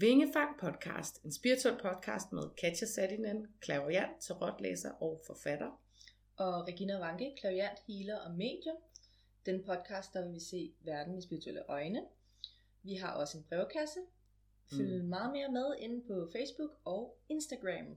Vingefang podcast, en spirituel podcast med Katja Sadinen, klaverjant, tarotlæser og forfatter. Og Regina Vanke, klaverjant, healer og medium. Den podcast, der vil vi se verden med spirituelle øjne. Vi har også en brevkasse. Følg mm. meget mere med inde på Facebook og Instagram.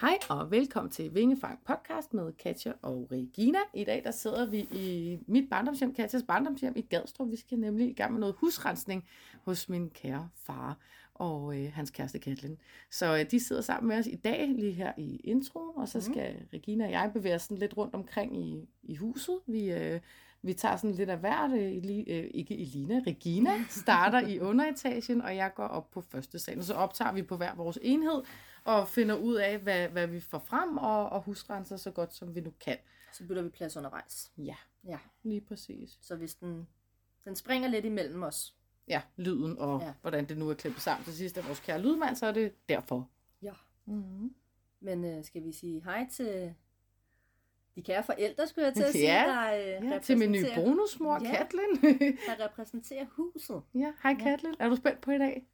Hej og velkommen til Vingefang podcast med Katja og Regina. I dag der sidder vi i mit barndomshjem, Katjas barndomshjem i Gadstrup. Vi skal nemlig i gang med noget husrensning hos min kære far og øh, hans kæreste Katlin. Så øh, de sidder sammen med os i dag, lige her i introen, og så mhm. skal mm. Regina og jeg bevæge os sådan lidt rundt omkring i, i huset. Vi, øh, vi tager sådan lidt af hvert, øh, øh, ikke Elina, Regina starter i underetagen, og jeg går op på første sal. Og så optager vi på hver vores enhed, og finder ud af, hvad, hvad vi får frem, og, og husrenser så godt, som vi nu kan. Så bytter vi plads undervejs. Ja, ja. lige præcis. Så hvis den, den springer lidt imellem os. Ja, lyden og ja. hvordan det nu er klippet sammen til sidst af vores kære lydmand, så er det derfor. Ja. Mm-hmm. Men øh, skal vi sige hej til de kære forældre, skulle jeg til at sige, ja, der øh, ja, til min nye bonusmor, ja, Katlin. der repræsenterer huset. Ja, hej Katlin. Ja. Er du spændt på i dag?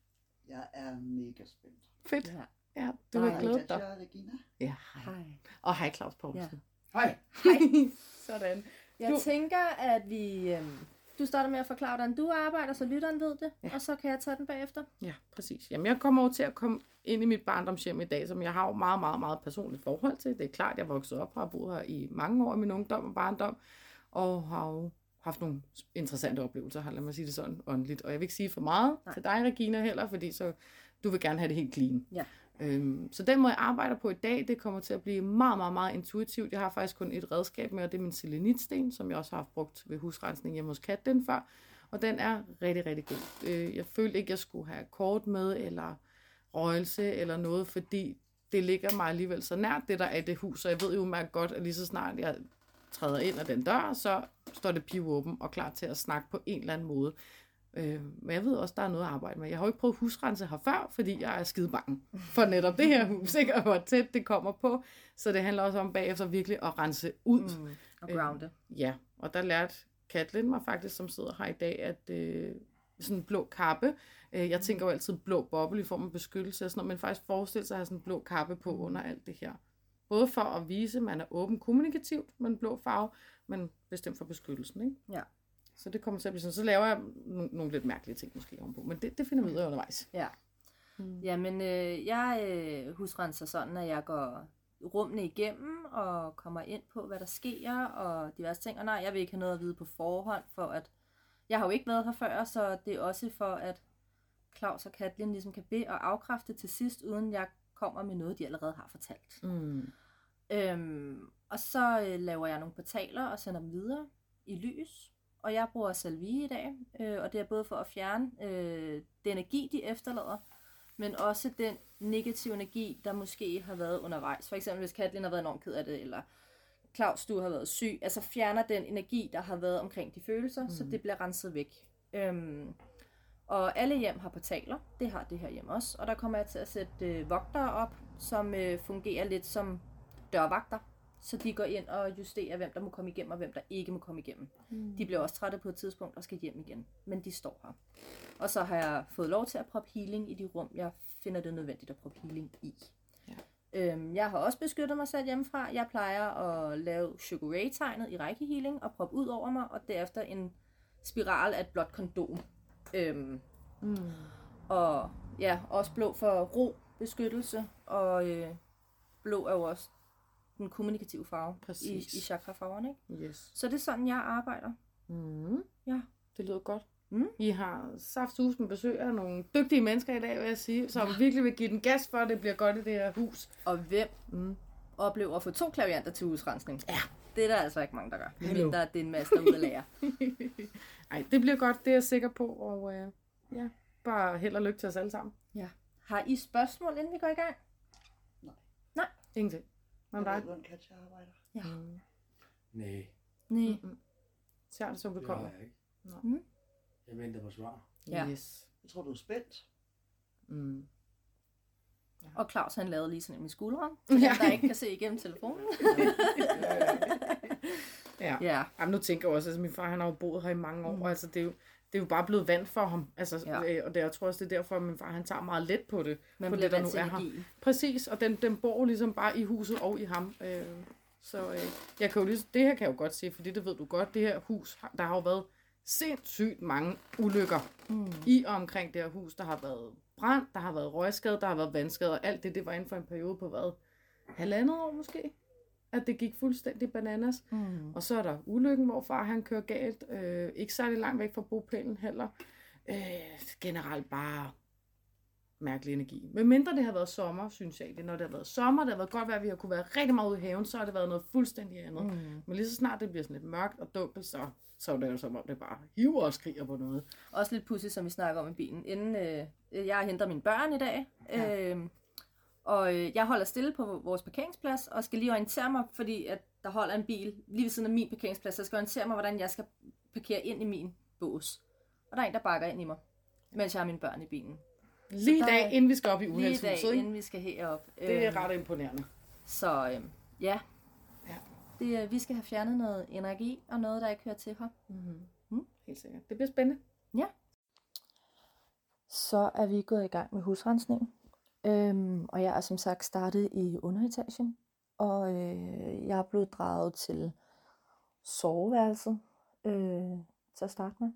Jeg er mega spændt. Fedt. Ja. Ja, du har glædet dig. Regina. Ja, hej. hej. Og hej Claus Poulsen. Ja. Hej. Hej. Sådan. Jeg du... tænker, at vi... Øhm, du starter med at forklare, hvordan du arbejder, så lytteren ved det, ja. og så kan jeg tage den bagefter. Ja, præcis. Jamen, jeg kommer over til at komme ind i mit barndomshjem i dag, som jeg har jo meget, meget, meget personligt forhold til. Det er klart, jeg vokset op og har boet her i mange år i min ungdom og barndom, og har jo haft nogle interessante oplevelser, lad mig sige det sådan, åndeligt. Og jeg vil ikke sige for meget Nej. til dig, Regina, heller, fordi så du vil gerne have det helt clean. Ja. Øhm, så den måde, jeg arbejder på i dag, det kommer til at blive meget, meget, meget intuitivt. Jeg har faktisk kun et redskab med, og det er min selenitsten, som jeg også har brugt ved husrensning hjemme hos Katten før. Og den er rigtig, rigtig god. Øh, jeg følte ikke, jeg skulle have kort med, eller røgelse, eller noget, fordi det ligger mig alligevel så nært det, der er det hus. Så jeg ved jo meget godt, at lige så snart jeg træder ind ad den dør, så står det pivåben og klar til at snakke på en eller anden måde. Øh, men jeg ved også, der er noget at arbejde med. Jeg har jo ikke prøvet husrense her før, fordi jeg er skide bange for netop det her hus, ikke? og hvor tæt det kommer på. Så det handler også om bagefter virkelig at rense ud. Mm, og grounde. Øh, ja, og der lærte Katlin mig faktisk, som sidder her i dag, at øh, sådan en blå kappe, øh, jeg tænker jo altid blå boble i form af beskyttelse og sådan noget, men faktisk forestille sig at have sådan en blå kappe på mm. under alt det her. Både for at vise, at man er åben kommunikativt med en blå farve, men bestemt for beskyttelsen. Ikke? Ja. Så det kommer til at blive sådan. Så laver jeg nogle, nogle lidt mærkelige ting måske ovenpå. Men det, det finder vi ud af undervejs. Ja. Mm. Jamen, øh, jeg øh, husrenser sådan, at jeg går rummene igennem og kommer ind på, hvad der sker og diverse ting. Og nej, jeg vil ikke have noget at vide på forhånd, for at jeg har jo ikke været her før, så det er også for, at Claus og Katlin ligesom kan bede og afkræfte til sidst, uden jeg kommer med noget, de allerede har fortalt. Mm. Øhm, og så øh, laver jeg nogle portaler og sender dem videre i lys og jeg bruger salvie i dag, øh, og det er både for at fjerne øh, den energi, de efterlader, men også den negative energi, der måske har været undervejs. For eksempel hvis Katlin har været enormt ked af det, eller Claus, du har været syg, altså fjerner den energi, der har været omkring de følelser, mm. så det bliver renset væk. Øhm, og alle hjem har portaler, det har det her hjem også, og der kommer jeg til at sætte øh, vogtere op, som øh, fungerer lidt som dørvagter så de går ind og justerer, hvem der må komme igennem, og hvem der ikke må komme igennem. Mm. De bliver også trætte på et tidspunkt og skal hjem igen, men de står her. Og så har jeg fået lov til at proppe healing i de rum, jeg finder det nødvendigt at proppe healing i. Ja. Øhm, jeg har også beskyttet mig selv hjemmefra. Jeg plejer at lave Sugar Ray-tegnet i række healing og proppe ud over mig, og derefter en spiral af et blåt kondom. Øhm, mm. Og ja, også blå for ro, beskyttelse, og øh, blå er jo også den kommunikative farve Præcis. i, i chakra-farverne. Ikke? Yes. Så det er sådan, jeg arbejder. Mm. Ja. Det lyder godt. Mm. I har saftsus med besøg af nogle dygtige mennesker i dag, vil jeg sige, som ja. virkelig vil give den gas for, at det bliver godt i det her hus. Og hvem mm. oplever at få to klavianter til husrensning? Ja. Det er der altså ikke mange, der gør. At det er en masse derude at lære. Ej, det bliver godt, det er jeg sikker på. Og øh, ja, bare held og lykke til os alle sammen. Ja. Har I spørgsmål, inden vi går i gang? Nej. Nej. Ingenting. Hvad med dig? Hvordan Katja arbejder? Ja. Mm. Nej. Nej. Mm. Ser det, som det kommer? Det jeg ikke. Nå. Mm. Jeg venter på svar. Ja. Yes. Jeg tror, du er spændt. Mm. Ja. Og Claus han lavede lige sådan en med skulderen, ja. dem, der ikke kan se igennem telefonen. ja. ja. Jamen, nu tænker jeg også, at altså, min far han har jo boet her i mange år, mm. altså det er jo det er jo bare blevet vand for ham. Altså, Ja. øh, og det, jeg tror også, det er derfor, at min far han tager meget let på det. Man på bliver det, der vant nu er her. energi. Præcis, og den, den bor ligesom bare i huset og i ham. Øh, så øh, jeg kan jo lige, det her kan jeg jo godt se, fordi det ved du godt, det her hus, der har jo været sindssygt mange ulykker Mm. i og omkring det her hus. Der har været brand, der har været røgskade, der har været vandskade, og alt det, det var inden for en periode på hvad? Halvandet år måske? At det gik fuldstændig bananas. Mm. Og så er der ulykken, hvor far han kører galt. Øh, ikke særlig langt væk fra bopælen heller. Øh, generelt bare mærkelig energi. Men mindre det har været sommer, synes jeg. Det når det har været sommer, det har været godt vejr, vi har kunne være rigtig meget ude i haven, så har det været noget fuldstændig andet. Mm. Men lige så snart det bliver sådan lidt mørkt og dunkelt, så, så er det jo som om det bare hiver og skriger på noget. Også lidt pudsigt, som vi snakker om i bilen. Inden øh, jeg henter mine børn i dag, Ja. Og øh, jeg holder stille på vores parkeringsplads, og skal lige orientere mig, fordi at der holder en bil lige ved siden af min parkeringsplads, så jeg skal orientere mig, hvordan jeg skal parkere ind i min bås. Og der er en, der bakker ind i mig, mens jeg har mine børn i bilen. Lige i dag, er- inden vi skal op i Lige i uheldshuset, dag, ikke? inden vi skal herop. Det er Øh, ret imponerende. Så øh, ja, Ja. det, øh, vi skal have fjernet noget energi, og noget, der ikke hører til her. Mm-hmm. Mm. Helt sikkert. Det bliver spændende. Så er vi gået i gang med husrensning. Øhm, og jeg er som sagt startet i underetagen. Og øh, jeg er blevet draget til soveværelset øh, til at starte med.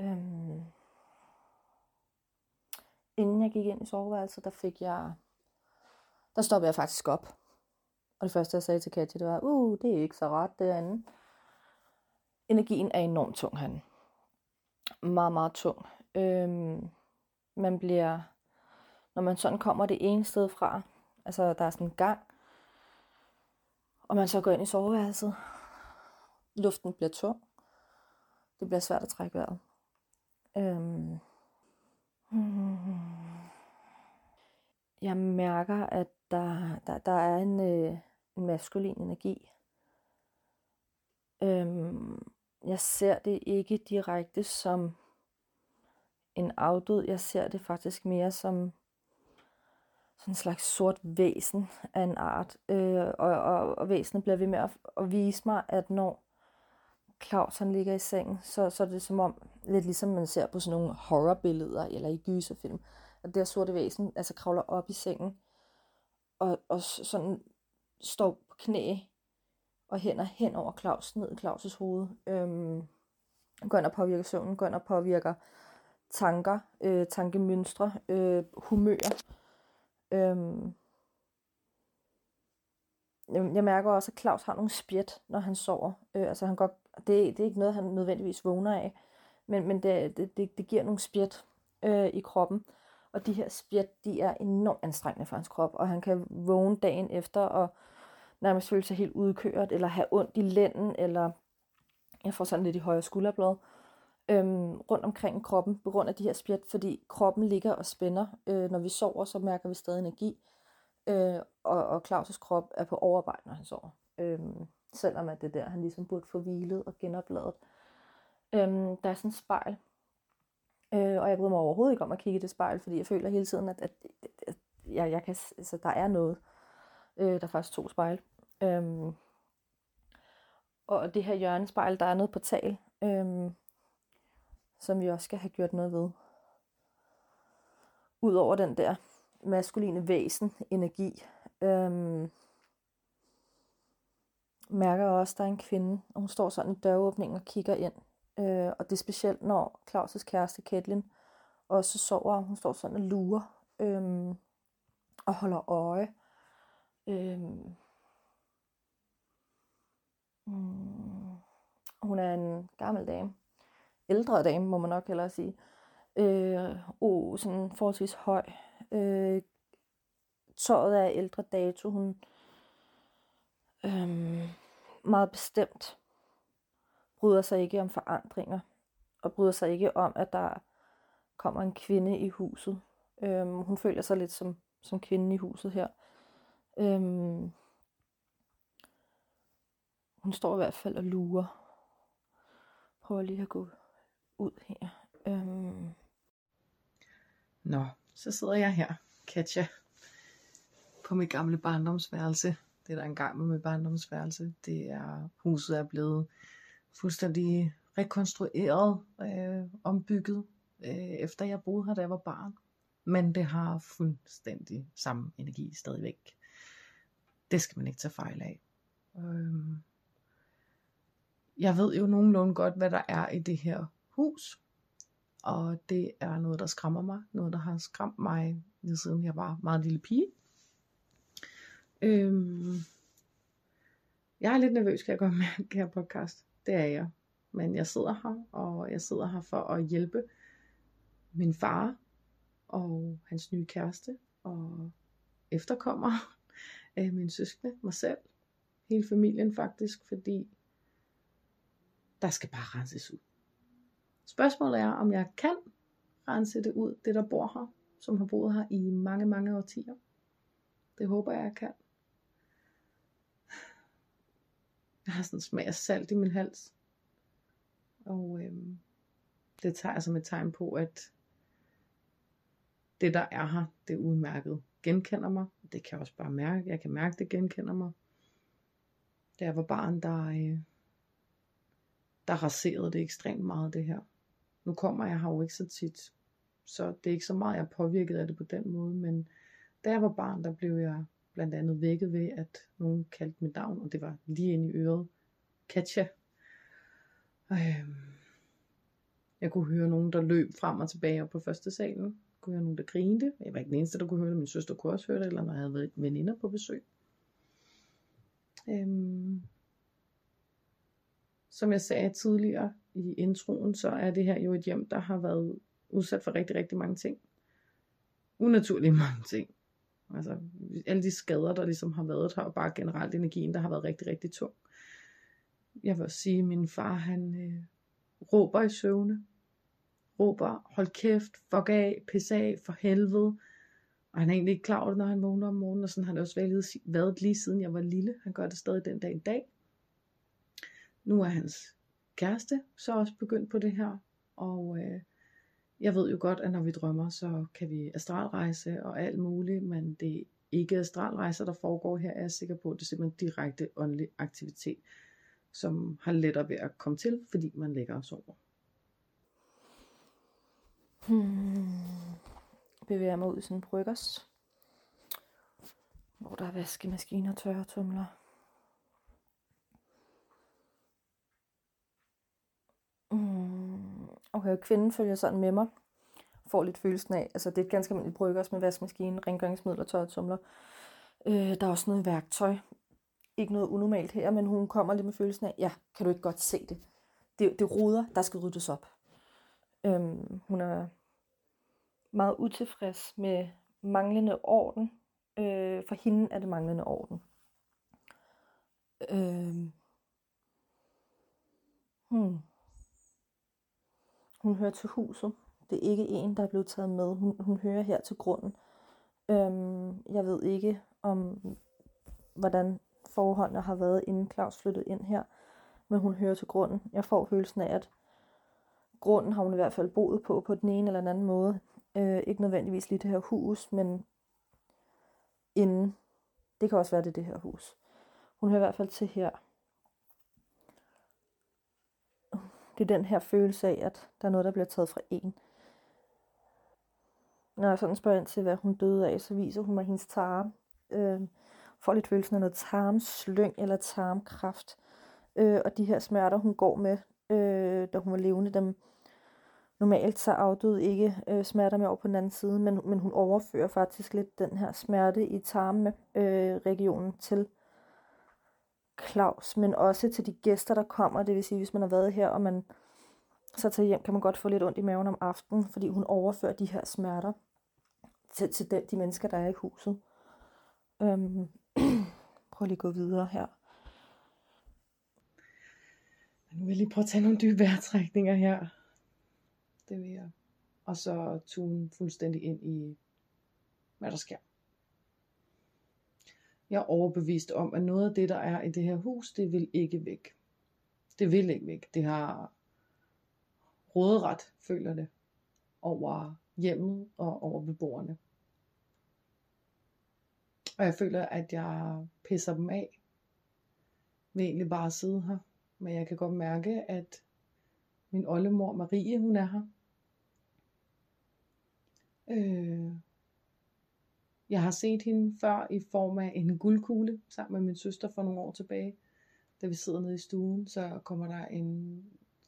Øhm, inden jeg gik ind i soveværelset, der fik jeg... Der stoppede jeg faktisk op. Og det første, jeg sagde til Katja, det var, uh, det er ikke så ret derinde. Energien er enormt tung herinde. Meget, meget tung. Øhm, man bliver, når man sådan kommer det ene sted fra, altså der er sådan en gang, og man så går ind i soveværelset, luften bliver tung, det bliver svært at trække vejret. Øhm, jeg mærker, at der, der, der er en, øh, en maskulin energi. Øhm, jeg ser det ikke direkte som en afdød. Jeg ser det faktisk mere som sådan en slags sort væsen af en art. Øh, og, og, og væsenet bliver ved med at, at vise mig, at når Claus han ligger i sengen, så, så er det som om, lidt ligesom man ser på sådan nogle horrorbilleder eller i gyserfilm, at det her sorte væsen altså kravler op i sengen og, og sådan står på knæ og hænder hen over Claus, ned i Claus' hoved. Øhm, går ind og påvirker søvnen, går ind og påvirker tanker, øh, tankemønstre, øh, humør. Øhm, jeg, jeg mærker også, at Claus har nogle spjæt, når han sover. Øh, altså han går, det, det er ikke noget, han nødvendigvis vågner af, men, men det, det, det, det giver nogle spjæt øh, i kroppen. Og de her spjæt, de er enormt anstrengende for hans krop, og han kan vågne dagen efter og nærmest føle sig helt udkørt, eller have ondt i lænden, eller jeg får sådan lidt i højre skulderblad øhm, rundt omkring kroppen på grund af de her spjæt, fordi kroppen ligger og spænder. Øh, når vi sover, så mærker vi stadig energi, øh, og, og Claus' krop er på overarbejde, når han sover. Øhm, selvom at det er der, han ligesom burde få hvilet og genopladet. Øhm, der er sådan et spejl, øh, og jeg bryder mig overhovedet ikke om at kigge i det spejl, fordi jeg føler hele tiden, at, at, at jeg, jeg kan, altså, der er noget. Øh, der er faktisk to spejl. Øhm, og det her hjørnespejl, der er noget portal, øhm, som vi også skal have gjort noget ved. Udover den der maskuline væsen, energi, øhm, mærker jeg også, at der er en kvinde, og hun står sådan i døråbningen og kigger ind. Øh, og det er specielt, når Claus' kæreste, Katlin, også sover. Hun står sådan og lurer øhm, og holder øje. Øhm, mm, hun er en gammel dame. Ældre dame, må man nok hellere sige. Øh, oh, sådan forholdsvis høj. Øh, tøjet er ældre dato. Hun øh, meget bestemt bryder sig ikke om forandringer. Og bryder sig ikke om, at der kommer en kvinde i huset. Øh, hun føler sig lidt som, som kvinden i huset her. Øh, hun står i hvert fald og lurer. Prøver lige at gå ud her. Øhm, Nå, så sidder jeg her, Katja, på mit gamle barndomsværelse. Det er der engang med mit barndomsværelse. Det er, huset er blevet fuldstændig rekonstrueret, øh, ombygget, øh, efter jeg boede her, da jeg var barn. Men det har fuldstændig samme energi stadigvæk. Det skal man ikke tage fejl af. Øh, jeg ved jo nogenlunde godt, hvad der er i det her hus. Og det er noget, der skræmmer mig. Noget, der har skræmt mig, lige siden jeg var meget lille pige. Øhm, jeg er lidt nervøs, kan jeg godt mærke her podcast. Det er jeg. Men jeg sidder her, og jeg sidder her for at hjælpe min far og hans nye kæreste og efterkommer af min søskende, mig selv, hele familien faktisk, fordi der skal bare renses ud. Spørgsmålet er, om jeg kan rense det ud, det der bor her, som har boet her i mange, mange årtier. Det håber jeg, jeg kan. Jeg har sådan en smag af salt i min hals. Og øhm, det tager jeg som et tegn på, at det der er her, det er udmærket, genkender mig. Det kan jeg også bare mærke. Jeg kan mærke, det genkender mig. Da jeg var barn, der, øh, der raserede det ekstremt meget det her. Nu kommer jeg her jo ikke så tit, så det er ikke så meget, jeg er påvirket af det på den måde, men da jeg var barn, der blev jeg blandt andet vækket ved, at nogen kaldte mit navn, og det var lige ind i øret. Katja. Øhm, jeg kunne høre nogen, der løb frem og tilbage op på første salen. Jeg kunne høre nogen, der grinte. Jeg var ikke den eneste, der kunne høre det. Min søster kunne også høre det, eller når jeg havde været veninder på besøg. Øhm, som jeg sagde tidligere i introen, så er det her jo et hjem, der har været udsat for rigtig, rigtig mange ting. Unaturligt mange ting. Altså alle de skader, der ligesom har været her, og bare generelt energien, der har været rigtig, rigtig tung. Jeg vil sige, at min far, han øh, råber i søvne. Råber, hold kæft, fuck af, pis af, for helvede. Og han er egentlig ikke klar over det, når han vågner om morgenen, og sådan har det også været, været lige siden jeg var lille. Han gør det stadig den dag i dag. Nu er hans kæreste så også begyndt på det her, og øh, jeg ved jo godt, at når vi drømmer, så kan vi astralrejse og alt muligt, men det er ikke astralrejser, der foregår her, er jeg sikker på. Det er simpelthen direkte åndelig aktivitet, som har lettere ved at komme til, fordi man lægger os over. Hmm. Bevæger mig ud i sådan en bryggers, hvor der er vaskemaskiner, tørretumler. Okay, kvinden følger sådan med mig. Får lidt følelsen af, altså det er et ganske almindeligt bryggers med vaskemaskine, rengøringsmidler, tørretumler. Øh, der er også noget værktøj. Ikke noget unormalt her, men hun kommer lidt med følelsen af, ja, kan du ikke godt se det? Det, det ruder, der skal ryddes op. Øhm, hun er meget utilfreds med manglende orden. Øh, for hende er det manglende orden. Øh, hmm. Hun hører til huset. Det er ikke en, der er blevet taget med. Hun, hun hører her til grunden. Øhm, jeg ved ikke om, hvordan forholdene har været, inden Claus flyttede ind her. Men hun hører til grunden. Jeg får følelsen af, at grunden har hun i hvert fald boet på, på den ene eller den anden måde. Øh, ikke nødvendigvis lige det her hus, men inden. Det kan også være, det er det her hus. Hun hører i hvert fald til her. Det er den her følelse af, at der er noget, der bliver taget fra en. Når jeg sådan spørger ind til, hvad hun døde af, så viser hun mig hendes tarm. Øh, får lidt følelsen af noget tarmslyng eller tarmkraft. Øh, og de her smerter, hun går med, øh, da hun var levende, dem normalt så afdøde ikke øh, smerter med over på den anden side, men, men hun overfører faktisk lidt den her smerte i tarmregionen øh, til Claus, men også til de gæster, der kommer. Det vil sige, hvis man har været her, og man så tager hjem, kan man godt få lidt ondt i maven om aftenen, fordi hun overfører de her smerter til, til de, de mennesker, der er i huset. Øhm, prøv lige at gå videre her. Nu vil jeg lige prøve at tage nogle dybe vejrtrækninger her. Det vil jeg. Og så tune fuldstændig ind i, hvad der sker. Jeg er overbevist om, at noget af det, der er i det her hus, det vil ikke væk. Det vil ikke væk. Det har råderet, føler det, over hjemmet og over beboerne. Og jeg føler, at jeg pisser dem af vil egentlig bare sidde her. Men jeg kan godt mærke, at Min oldemor Marie, hun er her. Øh, jeg har set hende før i form af en guldkugle sammen med min søster for nogle år tilbage. Da vi sidder nede i stuen, så kommer der en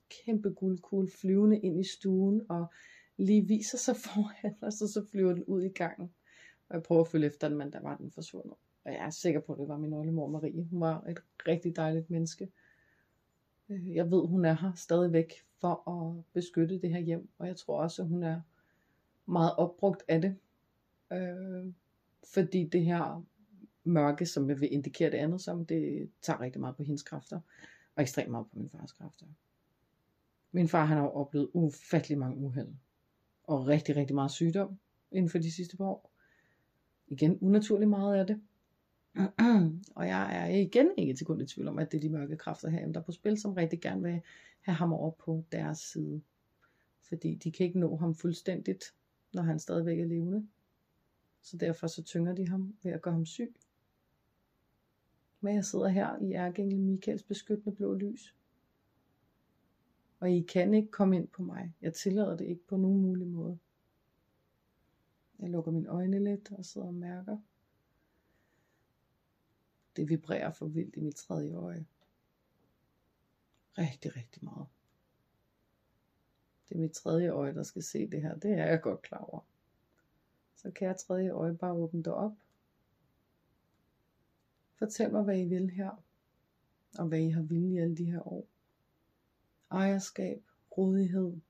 kæmpe guldkugle flyvende ind i stuen og lige viser sig foran, og så, flyver den ud i gangen. Og jeg prøver at følge efter den, men der var den forsvundet. Og jeg er sikker på, at det var min oldemor Marie. Hun var et rigtig dejligt menneske. Øh, jeg ved, hun er her stadigvæk for at beskytte det her hjem, og jeg tror også, at hun er meget opbrugt af det. Øh, fordi det her mørke, som jeg vil indikere det andet som, det tager rigtig meget på hendes kræfter, og ekstremt meget på min fars kræfter. Min far han har oplevet ufattelig mange uheld, og rigtig, rigtig meget sygdom inden for de sidste par år. Igen unaturligt meget af det. og jeg er igen ikke til kun i tvivl om, at det er de mørke kræfter her, der er på spil, som rigtig gerne vil have ham over på deres side. Fordi de kan ikke nå ham fuldstændigt, når han stadigvæk er levende. Så derfor så tynger de ham ved at gøre ham syg. Men jeg sidder her i Ærgengel Michaels beskyttende blå lys. Og I kan ikke komme ind på mig. Jeg tillader det ikke på nogen mulig måde. Jeg lukker mine øjne lidt og sidder og mærker. Det vibrerer for vildt i mit tredje øje. Rigtig, rigtig meget. Det er mit tredje øje, der skal se det her. Det er jeg godt klar over. Så kan jeg tredje øje bare åbne dig op. Fortæl mig, hvad I vil her. Og hvad I har ville i alle de her år. Ejerskab, rådighed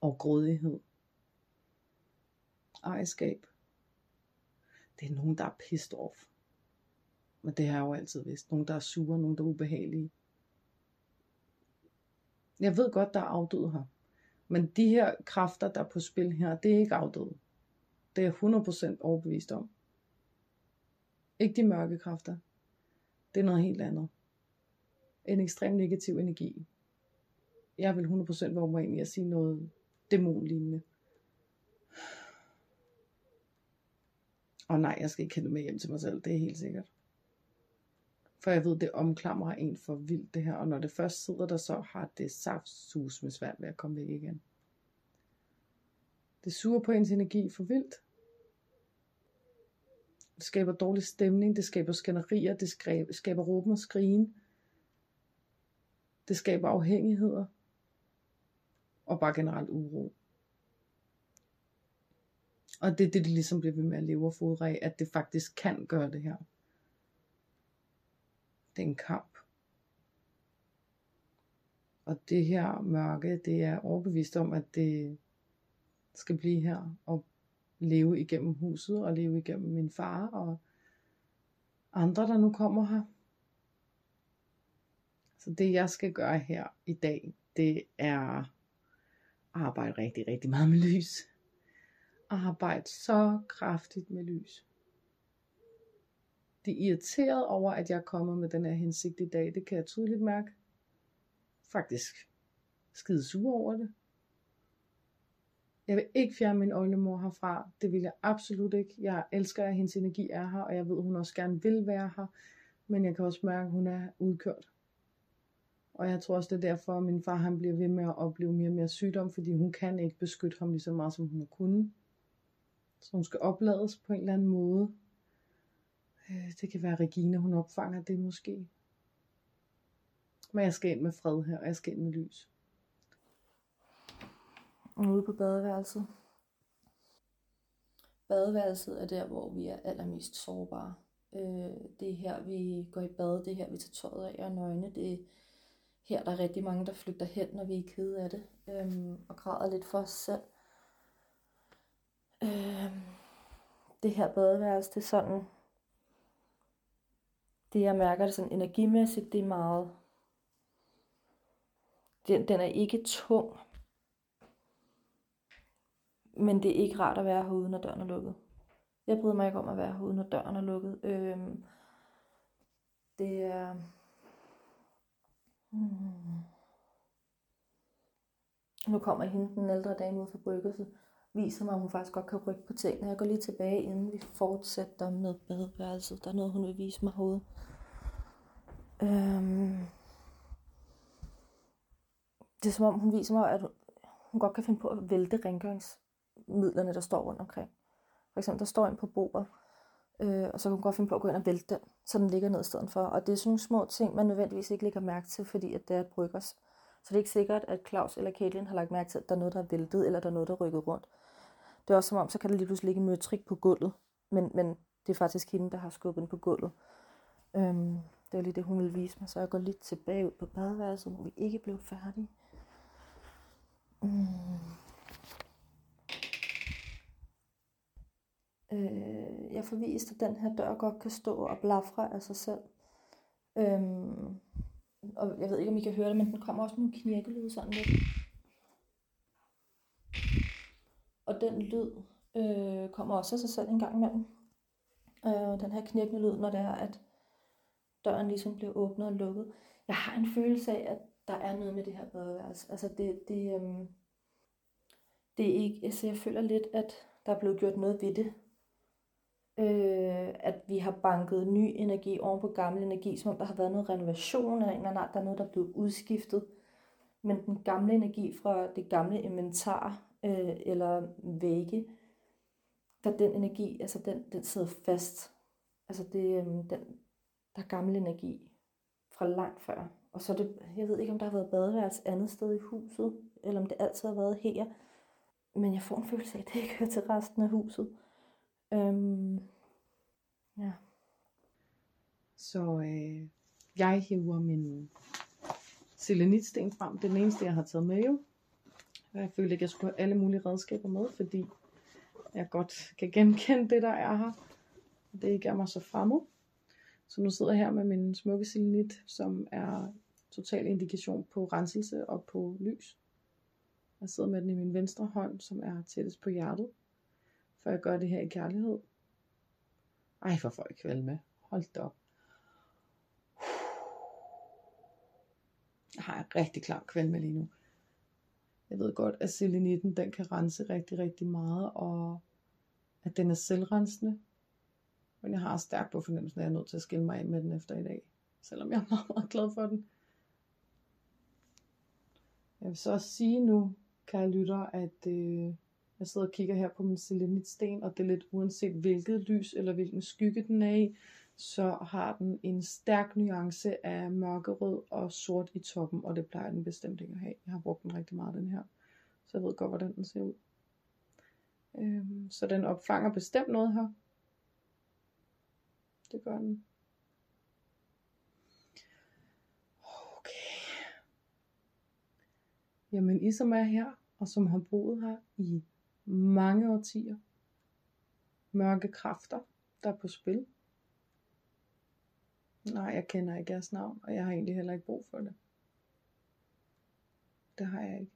og grådighed. Ejerskab. Det er nogen, der er pissed off. Men det har jeg jo altid vidst. Nogen, der er sure, nogen, der er ubehagelige. Jeg ved godt, der er afdøde her. Men de her kræfter, der er på spil her, det er ikke afdøde. Det er jeg 100% overbevist om. Ikke de mørke kræfter. Det er noget helt andet. En ekstrem negativ energi. Jeg vil 100% være mig ind i at sige noget dæmonlignende. Og nej, jeg skal ikke kende med hjem til mig selv, det er helt sikkert. For jeg ved, det omklamrer en for vildt det her, og når det først sidder der, så har det saftsus med svært ved at komme væk igen. Det suger på ens energi for vildt. Det skaber dårlig stemning, det skaber skænderier, det skaber råben og skrigen. Det skaber afhængigheder. Og bare generelt uro. Og det er det, de ligesom bliver ved med at leve og fodre af, at det faktisk kan gøre det her. Det er en kamp. Og det her mørke, det er overbevist om, at det skal blive her og leve igennem huset og leve igennem min far og andre, der nu kommer her. Så det jeg skal gøre her i dag, det er arbejde rigtig, rigtig meget med lys. Arbejde så kraftigt med lys. De er irriteret over, at jeg er kommet med den her hensigt i dag. Det kan jeg tydeligt mærke. Faktisk skide sur over det. Jeg vil ikke fjerne min oldemor herfra. Det vil jeg absolut ikke. Jeg elsker, at hendes energi er her, og jeg ved, at hun også gerne vil være her. Men jeg kan også mærke, at hun er udkørt. Og jeg tror også, det er derfor, at min far han bliver ved med at opleve mere og mere sygdom, fordi hun kan ikke beskytte ham lige så meget, som hun kunne. Så hun skal oplades på en eller anden måde. Øh, det kan være Regina, hun opfanger det måske. Men jeg skal ind med fred her, og jeg skal ind med lys. Ude på badeværelset. Badeværelset er der, hvor vi er allermest sårbare. Øh, det er her, vi går i bad, det er her, vi tager tøjet af og nøgne. Det er her, der er rigtig mange, der flygter hen, når vi er kede af det, øh, og græder lidt for os selv. Øh, det her badeværelse, det er sådan, det jeg mærker det sådan energimæssigt, det er meget, den, den er ikke tung, men det er ikke rart at være herude, når døren er lukket. Jeg bryder mig ikke om at være herude, når døren er lukket. Øhm, det er... Hmm. Nu kommer hende, den ældre dame ud fra bryggerset, viser mig, at hun faktisk godt kan rykke på tingene. Jeg går lige tilbage, inden vi fortsætter med badeværelset. Der er noget, hun vil vise mig herude. Øhm, det er som om, hun viser mig, at hun godt kan finde på at vælte midlerne, der står rundt omkring. For eksempel, der står en på bordet, øh, og så kan hun godt finde på at gå ind og vælte den, så den ligger ned i stedet for. Og det er sådan nogle små ting, man nødvendigvis ikke lægger mærke til, fordi at det er et bryggers. Så det er ikke sikkert, at Claus eller Caitlin har lagt mærke til, at der er noget, der er væltet, eller der er noget, der er rykket rundt. Det er også som om, så kan der lige pludselig ligge en møtrik på gulvet, men, men det er faktisk hende, der har skubbet den på gulvet. Øhm, det var lige det, hun ville vise mig, så jeg går lidt tilbage ud på badeværelset, hvor vi ikke blev færdige. Mm. Øh, jeg får vist, at den her dør godt kan stå og blafre af sig selv. Øhm, og jeg ved ikke, om I kan høre det, men den kommer også med en knirkelyd sådan lidt. Og den lyd øh, kommer også af sig selv en gang imellem. Øh, den her knirkende lyd, når det er, at døren ligesom bliver åbnet og lukket. Jeg har en følelse af, at der er noget med det her badeværelse. Altså det, det, øh, det er ikke, altså jeg føler lidt, at der er blevet gjort noget ved det. Øh, at vi har banket ny energi oven på gammel energi, som om der har været noget renovation eller en eller anden. Der er noget, der er blevet udskiftet. Men den gamle energi fra det gamle inventar, øh, eller vægge, der den energi, altså den, den sidder fast. Altså det, øh, den, der er gammel energi fra langt før. Og så det, jeg ved ikke, om der har været badeværelse andet sted i huset, eller om det altid har været her. Men jeg får en følelse af, at det ikke hører til resten af huset. Øhm, ja. Så øh, jeg hiver min selenitsten frem. Det er den eneste, jeg har taget med jo. Jeg følte ikke, jeg skulle have alle mulige redskaber med, fordi jeg godt kan genkende det, der er her. Det ikke er mig så fremmed. Så nu sidder jeg her med min smukke selenit, som er total indikation på renselse og på lys. Jeg sidder med den i min venstre hånd, som er tættest på hjertet. For jeg gør det her i kærlighed. Ej, for får jeg kvæl med. Hold da op. Jeg har en rigtig klar kvæl med lige nu. Jeg ved godt, at selenitten den kan rense rigtig, rigtig meget, og at den er selvrensende. Men jeg har stærkt på fornemmelsen, at jeg er nødt til at skille mig af med den efter i dag. Selvom jeg er meget, meget glad for den. Jeg vil så også sige nu, kære lytter, at øh, jeg sidder og kigger her på min selenitsten, og det er lidt uanset hvilket lys eller hvilken skygge den er i, så har den en stærk nuance af mørkerød og sort i toppen, og det plejer den bestemt ikke at have. Jeg har brugt den rigtig meget, den her, så jeg ved godt, hvordan den ser ud. Øhm, så den opfanger bestemt noget her. Det gør den. Okay. Jamen, I som er her, og som har boet her i mange årtier. Mørke kræfter, der er på spil. Nej, jeg kender ikke jeres navn, og jeg har egentlig heller ikke brug for det. Det har jeg ikke.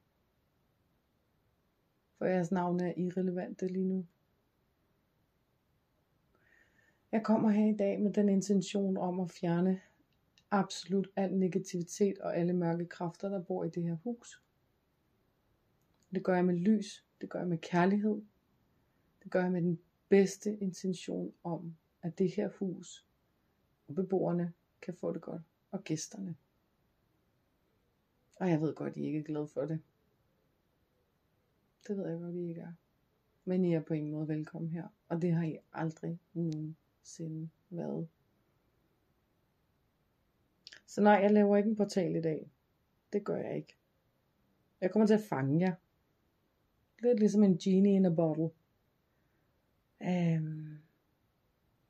For jeres navn er irrelevante lige nu. Jeg kommer her i dag med den intention om at fjerne absolut al negativitet og alle mørke kræfter, der bor i det her hus. Det gør jeg med lys, det gør jeg med kærlighed, det gør jeg med den bedste intention om, at det her hus og beboerne kan få det godt, og gæsterne. Og jeg ved godt, I ikke er glade for det. Det ved jeg godt, I ikke er. Men I er på ingen måde velkommen her, og det har I aldrig nogensinde været. Så nej, jeg laver ikke en portal i dag. Det gør jeg ikke. Jeg kommer til at fange jer. Lidt ligesom en genie in a bottle. Øhm,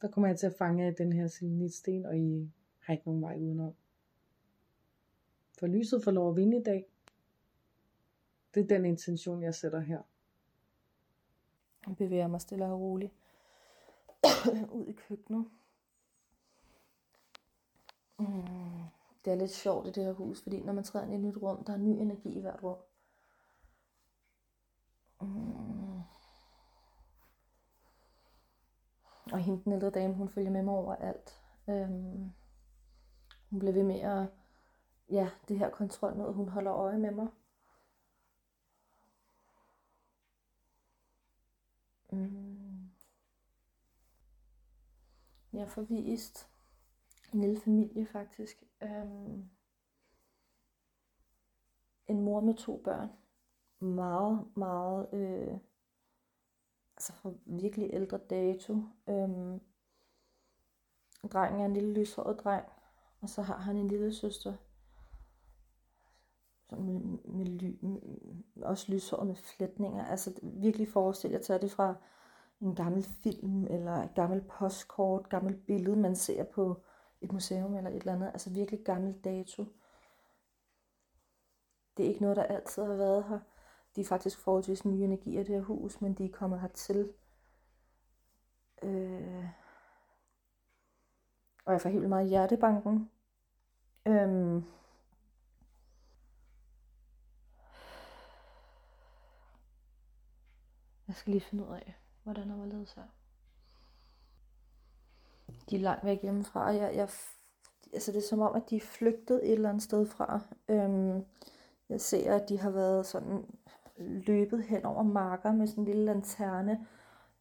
der kommer jeg til at fange den her selenitsten, og I har ikke nogen vej udenom. For lyset får lov at vinde i dag. Det er den intention, jeg sætter her. Jeg bevæger mig stille og roligt ud i køkkenet. Mm, det er lidt sjovt i det her hus, fordi når man træder ind i et nyt rum, der er ny energi i hvert rum. Mm. Og hende den ældre dame, hun følger med mig over alt. Øhm, hun bliver ved med at, ja, det her kontrol noget, hun holder øje med mig. Mm. Jeg er forvist. en lille familie faktisk. Øhm, en mor med to børn. Meget, meget, øh, altså for virkelig ældre dato. Øhm, drengen er en lille lyshåret dreng, og så har han en lille søster, sådan med, med, ly, med også lyshåret med flætninger. Altså virkelig forestil jer at tage det fra en gammel film, eller et gammelt postkort, gammelt billede, man ser på et museum eller et eller andet. Altså virkelig gammel dato. Det er ikke noget, der altid har været her. De er faktisk forholdsvis nye energier i det her hus, men de er kommet hertil. Øh... Og jeg får helt meget hjertebanken. Øhm... Jeg skal lige finde ud af, hvordan der var ledet her. De er langt væk hjemmefra, og jeg, jeg, altså det er som om, at de er flygtet et eller andet sted fra. Øhm, jeg ser, at de har været sådan løbet hen over marker med sådan en lille lanterne.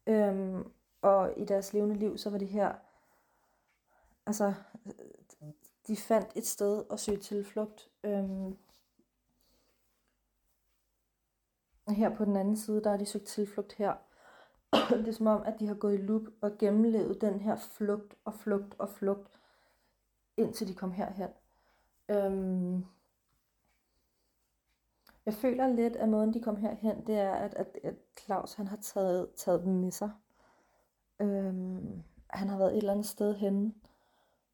Øhm, og i deres levende liv, så var det her, altså, de fandt et sted at søge tilflugt. Øhm, og her på den anden side, der har de søgt tilflugt her. det er som om, at de har gået i loop og gennemlevet den her flugt og flugt og flugt, indtil de kom herhen. Øhm, jeg føler lidt, at måden de kom herhen, det er, at, at, at Claus han har taget, taget dem med sig. Øhm, han har været et eller andet sted henne,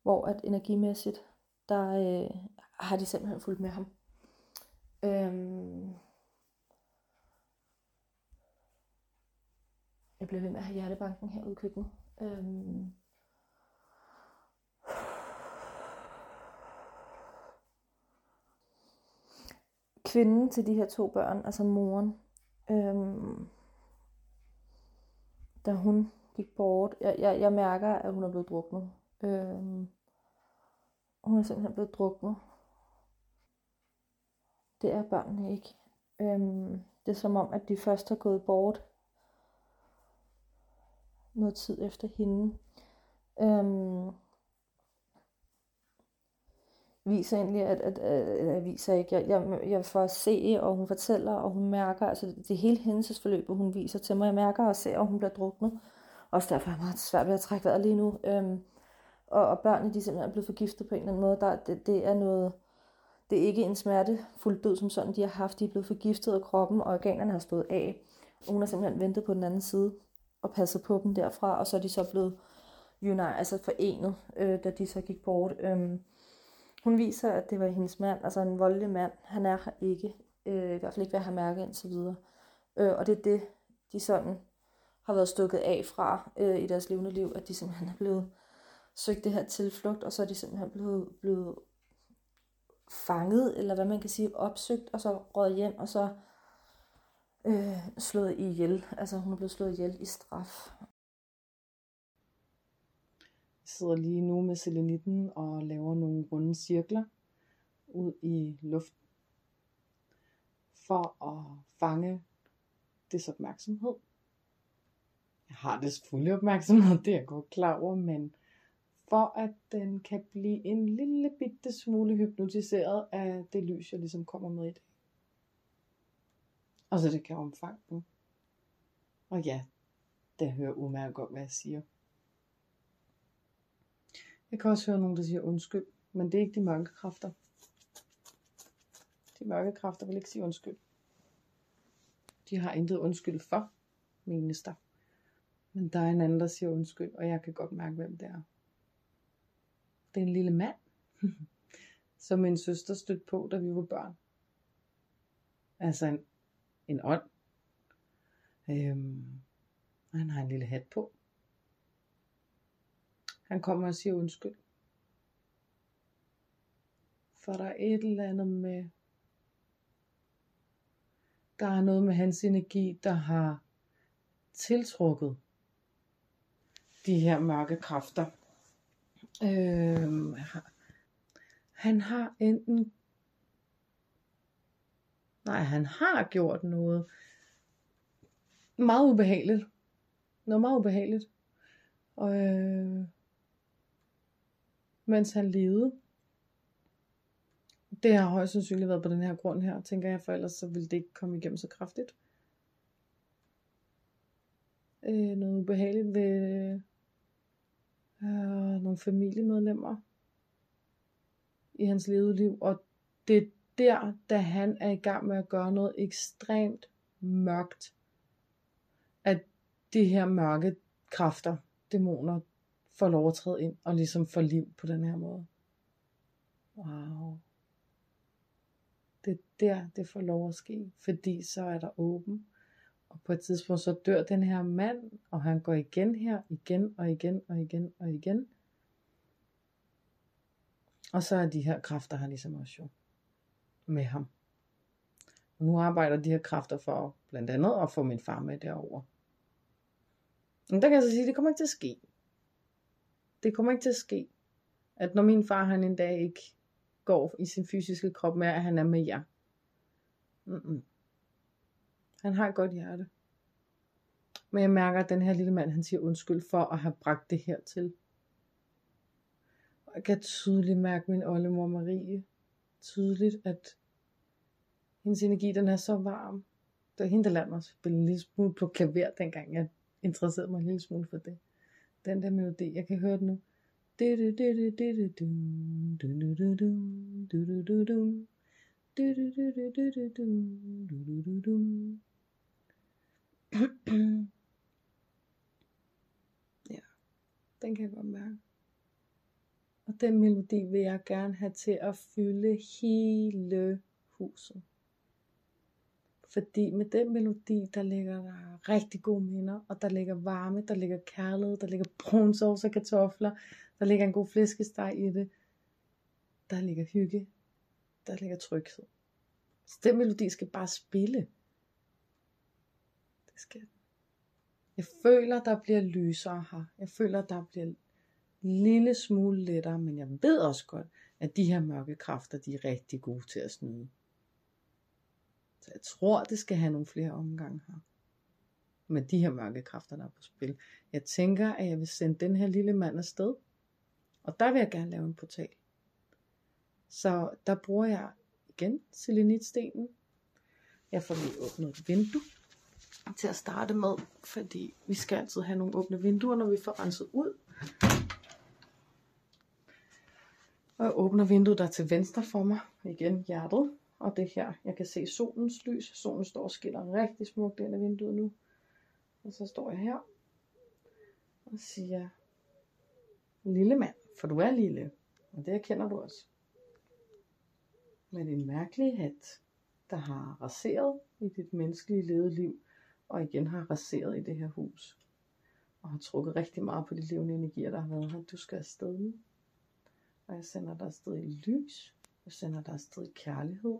hvor at energimæssigt, der øh, har de simpelthen fulgt med ham. Øhm, jeg bliver ved med at have hjertebanken herude i køkkenet. Øhm, kvinden til de her to børn, altså moren, øhm, da hun gik bort, jeg, jeg, jeg mærker, at hun er blevet druknet. Øhm, hun er simpelthen blevet druknet. Det er børnene ikke. Øhm, det er som om, at de først har gået bort noget tid efter hende. Øhm, viser egentlig, at, at, at, at viser ikke, jeg, jeg, jeg får at se, og hun fortæller, og hun mærker, altså det hele hendes forløb, hun viser til mig. Jeg mærker og ser, og hun bliver druknet. Også derfor er jeg meget svært ved at trække vejret lige nu. Øhm, og, og børnene, de er simpelthen blevet forgiftet på en eller anden måde. Der, det, det er noget, det er ikke en smertefuld død som sådan, de har haft. De er blevet forgiftet af kroppen, og organerne har stået af. Og hun har simpelthen ventet på den anden side og passet på dem derfra, og så er de så blevet unite, altså forenet, øh, da de så gik bort. Øh, hun viser, at det var hendes mand, altså en voldelig mand. Han er her ikke, øh, i hvert fald ikke hvad jeg har mærket indtil videre. Øh, og det er det, de sådan har været stukket af fra øh, i deres levende liv, at de simpelthen er blevet søgt det her tilflugt, og så er de simpelthen blevet, blevet fanget, eller hvad man kan sige, opsøgt, og så røget hjem, og så øh, slået ihjel. Altså hun er blevet slået ihjel i straf. Sidder lige nu med selenitten og laver nogle runde cirkler ud i luften for at fange dets opmærksomhed. Jeg har det fulde opmærksomhed, det er jeg godt klar over, men for at den kan blive en lille bitte smule hypnotiseret af det lys, jeg ligesom kommer med i dag. Og så det kan omfange den. Og ja, det hører umærket godt, hvad jeg siger. Jeg kan også høre nogen, der siger undskyld, men det er ikke de mørke kræfter. De mørke kræfter vil ikke sige undskyld. De har intet undskyld for, menes der. Men der er en anden, der siger undskyld, og jeg kan godt mærke, hvem det er. Det er en lille mand, som min søster stødte på, da vi var børn. Altså en, en ånd. Øhm, han har en lille hat på. Han kommer og siger undskyld. For der er et eller andet med, der er noget med hans energi, der har tiltrukket de her mørke kræfter. Øh, han har enten Nej, han har gjort noget meget ubehageligt. Noget meget ubehageligt. Og, øh, mens han levede. Det har højst sandsynligt været på den her grund her, tænker jeg, for ellers så ville det ikke komme igennem så kraftigt. Øh, noget ubehageligt ved øh, nogle familiemedlemmer i hans levede liv, og det er der, da han er i gang med at gøre noget ekstremt mørkt, at de her mørke kræfter, dæmoner, får lov at træde ind og ligesom får liv på den her måde. Wow. Det er der, det får lov at ske, fordi så er der åben. Og på et tidspunkt så dør den her mand, og han går igen her, igen og igen og igen og igen. Og så er de her kræfter her ligesom også jo med ham. Og nu arbejder de her kræfter for blandt andet at få min far med derover. Men der kan jeg så sige, at det kommer ikke til at ske. Det kommer ikke til at ske, at når min far han en dag ikke går i sin fysiske krop mere, at han er med jer. Mm-mm. Han har et godt hjerte. Men jeg mærker, at den her lille mand, han siger undskyld for at have bragt det her til. Og jeg kan tydeligt mærke min oldemor Marie. Tydeligt, at hendes energi, den er så varm. Det var hende, der lærte mig at spille en lille smule på klaver, dengang jeg interesserede mig en lille smule for det. Den der melodi, jeg kan høre den nu. Ja, den kan jeg godt mærke. Og den melodi vil jeg gerne have til at fylde hele huset. Fordi med den melodi, der ligger der rigtig gode minder, og der ligger varme, der ligger kærlighed, der ligger brun sovs og kartofler, der ligger en god flæskesteg i det, der ligger hygge, der ligger tryghed. Så den melodi skal bare spille. Det skal Jeg føler, der bliver lysere her. Jeg føler, der bliver en lille smule lettere, men jeg ved også godt, at de her mørke kræfter, de er rigtig gode til at snyde. Jeg tror, det skal have nogle flere omgange her. Med de her mørke kræfter, der er på spil. Jeg tænker, at jeg vil sende den her lille mand afsted. Og der vil jeg gerne lave en portal. Så der bruger jeg igen selenitstenen. Jeg får lige åbnet et vindue til at starte med, fordi vi skal altid have nogle åbne vinduer, når vi får renset ud. Og jeg åbner vinduet der til venstre for mig. Igen hjertet. Og det her, jeg kan se solens lys. Solen står og skiller rigtig smukt ind af vinduet nu. Og så står jeg her og siger, lille mand, for du er lille, og det erkender du også. Med din mærkelige hat, der har raseret i dit menneskelige levede liv, og igen har raseret i det her hus. Og har trukket rigtig meget på de levende energier, der har været her. Du skal afsted nu. Og jeg sender dig afsted i lys. Jeg sender dig afsted kærlighed.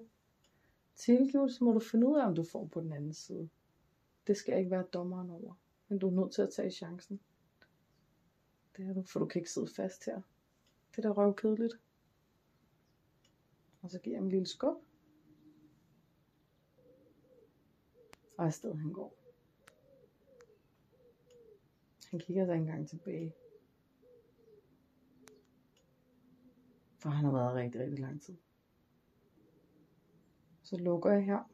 Tilgivelse må du finde ud af, om du får på den anden side. Det skal ikke være dommeren over. Men du er nødt til at tage chancen. Det er du, for du kan ikke sidde fast her. Det er da røvkedeligt. Og så giver jeg en lille skub. Og afsted han går. Han kigger sig engang tilbage. For han har været rigtig, rigtig lang tid. Så lukker jeg her.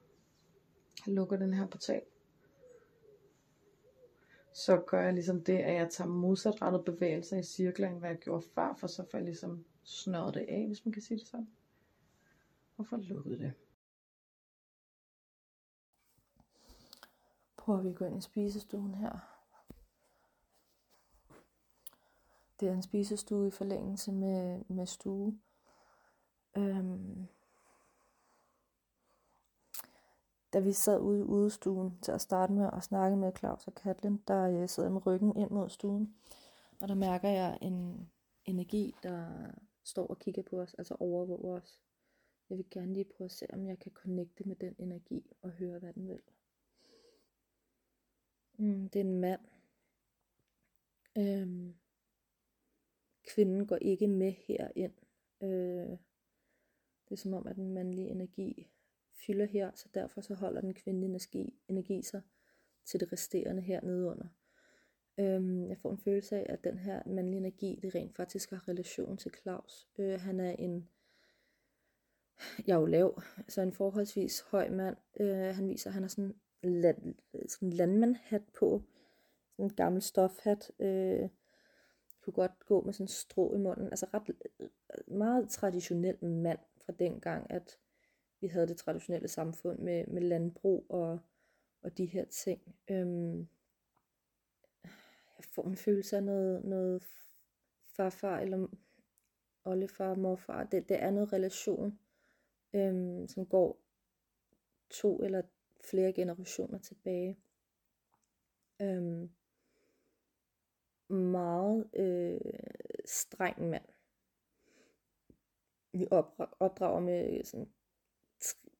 Jeg lukker den her portal. Så gør jeg ligesom det, at jeg tager modsatrettede bevægelser i cirkler, end hvad jeg gjorde før, for så får jeg ligesom snøret det af, hvis man kan sige det sådan. Og får lukket det. Prøver vi at gå ind i spisestuen her. Det er en spisestue i forlængelse med, med stue. Øhm, da vi sad ude i udestuen til at starte med og snakke med Claus og Katlin, der jeg sidder med ryggen ind mod stuen. Og der mærker jeg en energi, der står og kigger på os, altså overvåger os. Jeg vil gerne lige prøve at se, om jeg kan connecte med den energi og høre, hvad den vil. Mm, det er en mand. Øhm, kvinden går ikke med herind. Øh, det er som om, at den mandlige energi fylder her, så derfor så holder den kvindelige energi, energi sig til det resterende her nedenunder. Øhm, jeg får en følelse af, at den her mandlige energi, det rent faktisk har relation til Claus. Øh, han er en jeg er jo lav, så en forholdsvis høj mand. Øh, han viser, at han har sådan en land, sådan landmandhat på. Sådan en gammel stofhat. Øh, kunne godt gå med sådan en strå i munden. Altså ret øh, meget traditionel mand fra dengang, at vi havde det traditionelle samfund med, med landbrug og, og de her ting. Øhm, jeg får en følelse af noget, noget farfar eller oldefar, morfar. Det, det er noget relation, øhm, som går to eller flere generationer tilbage. Øhm, meget øh, streng mand. Vi opdrager med øh, sådan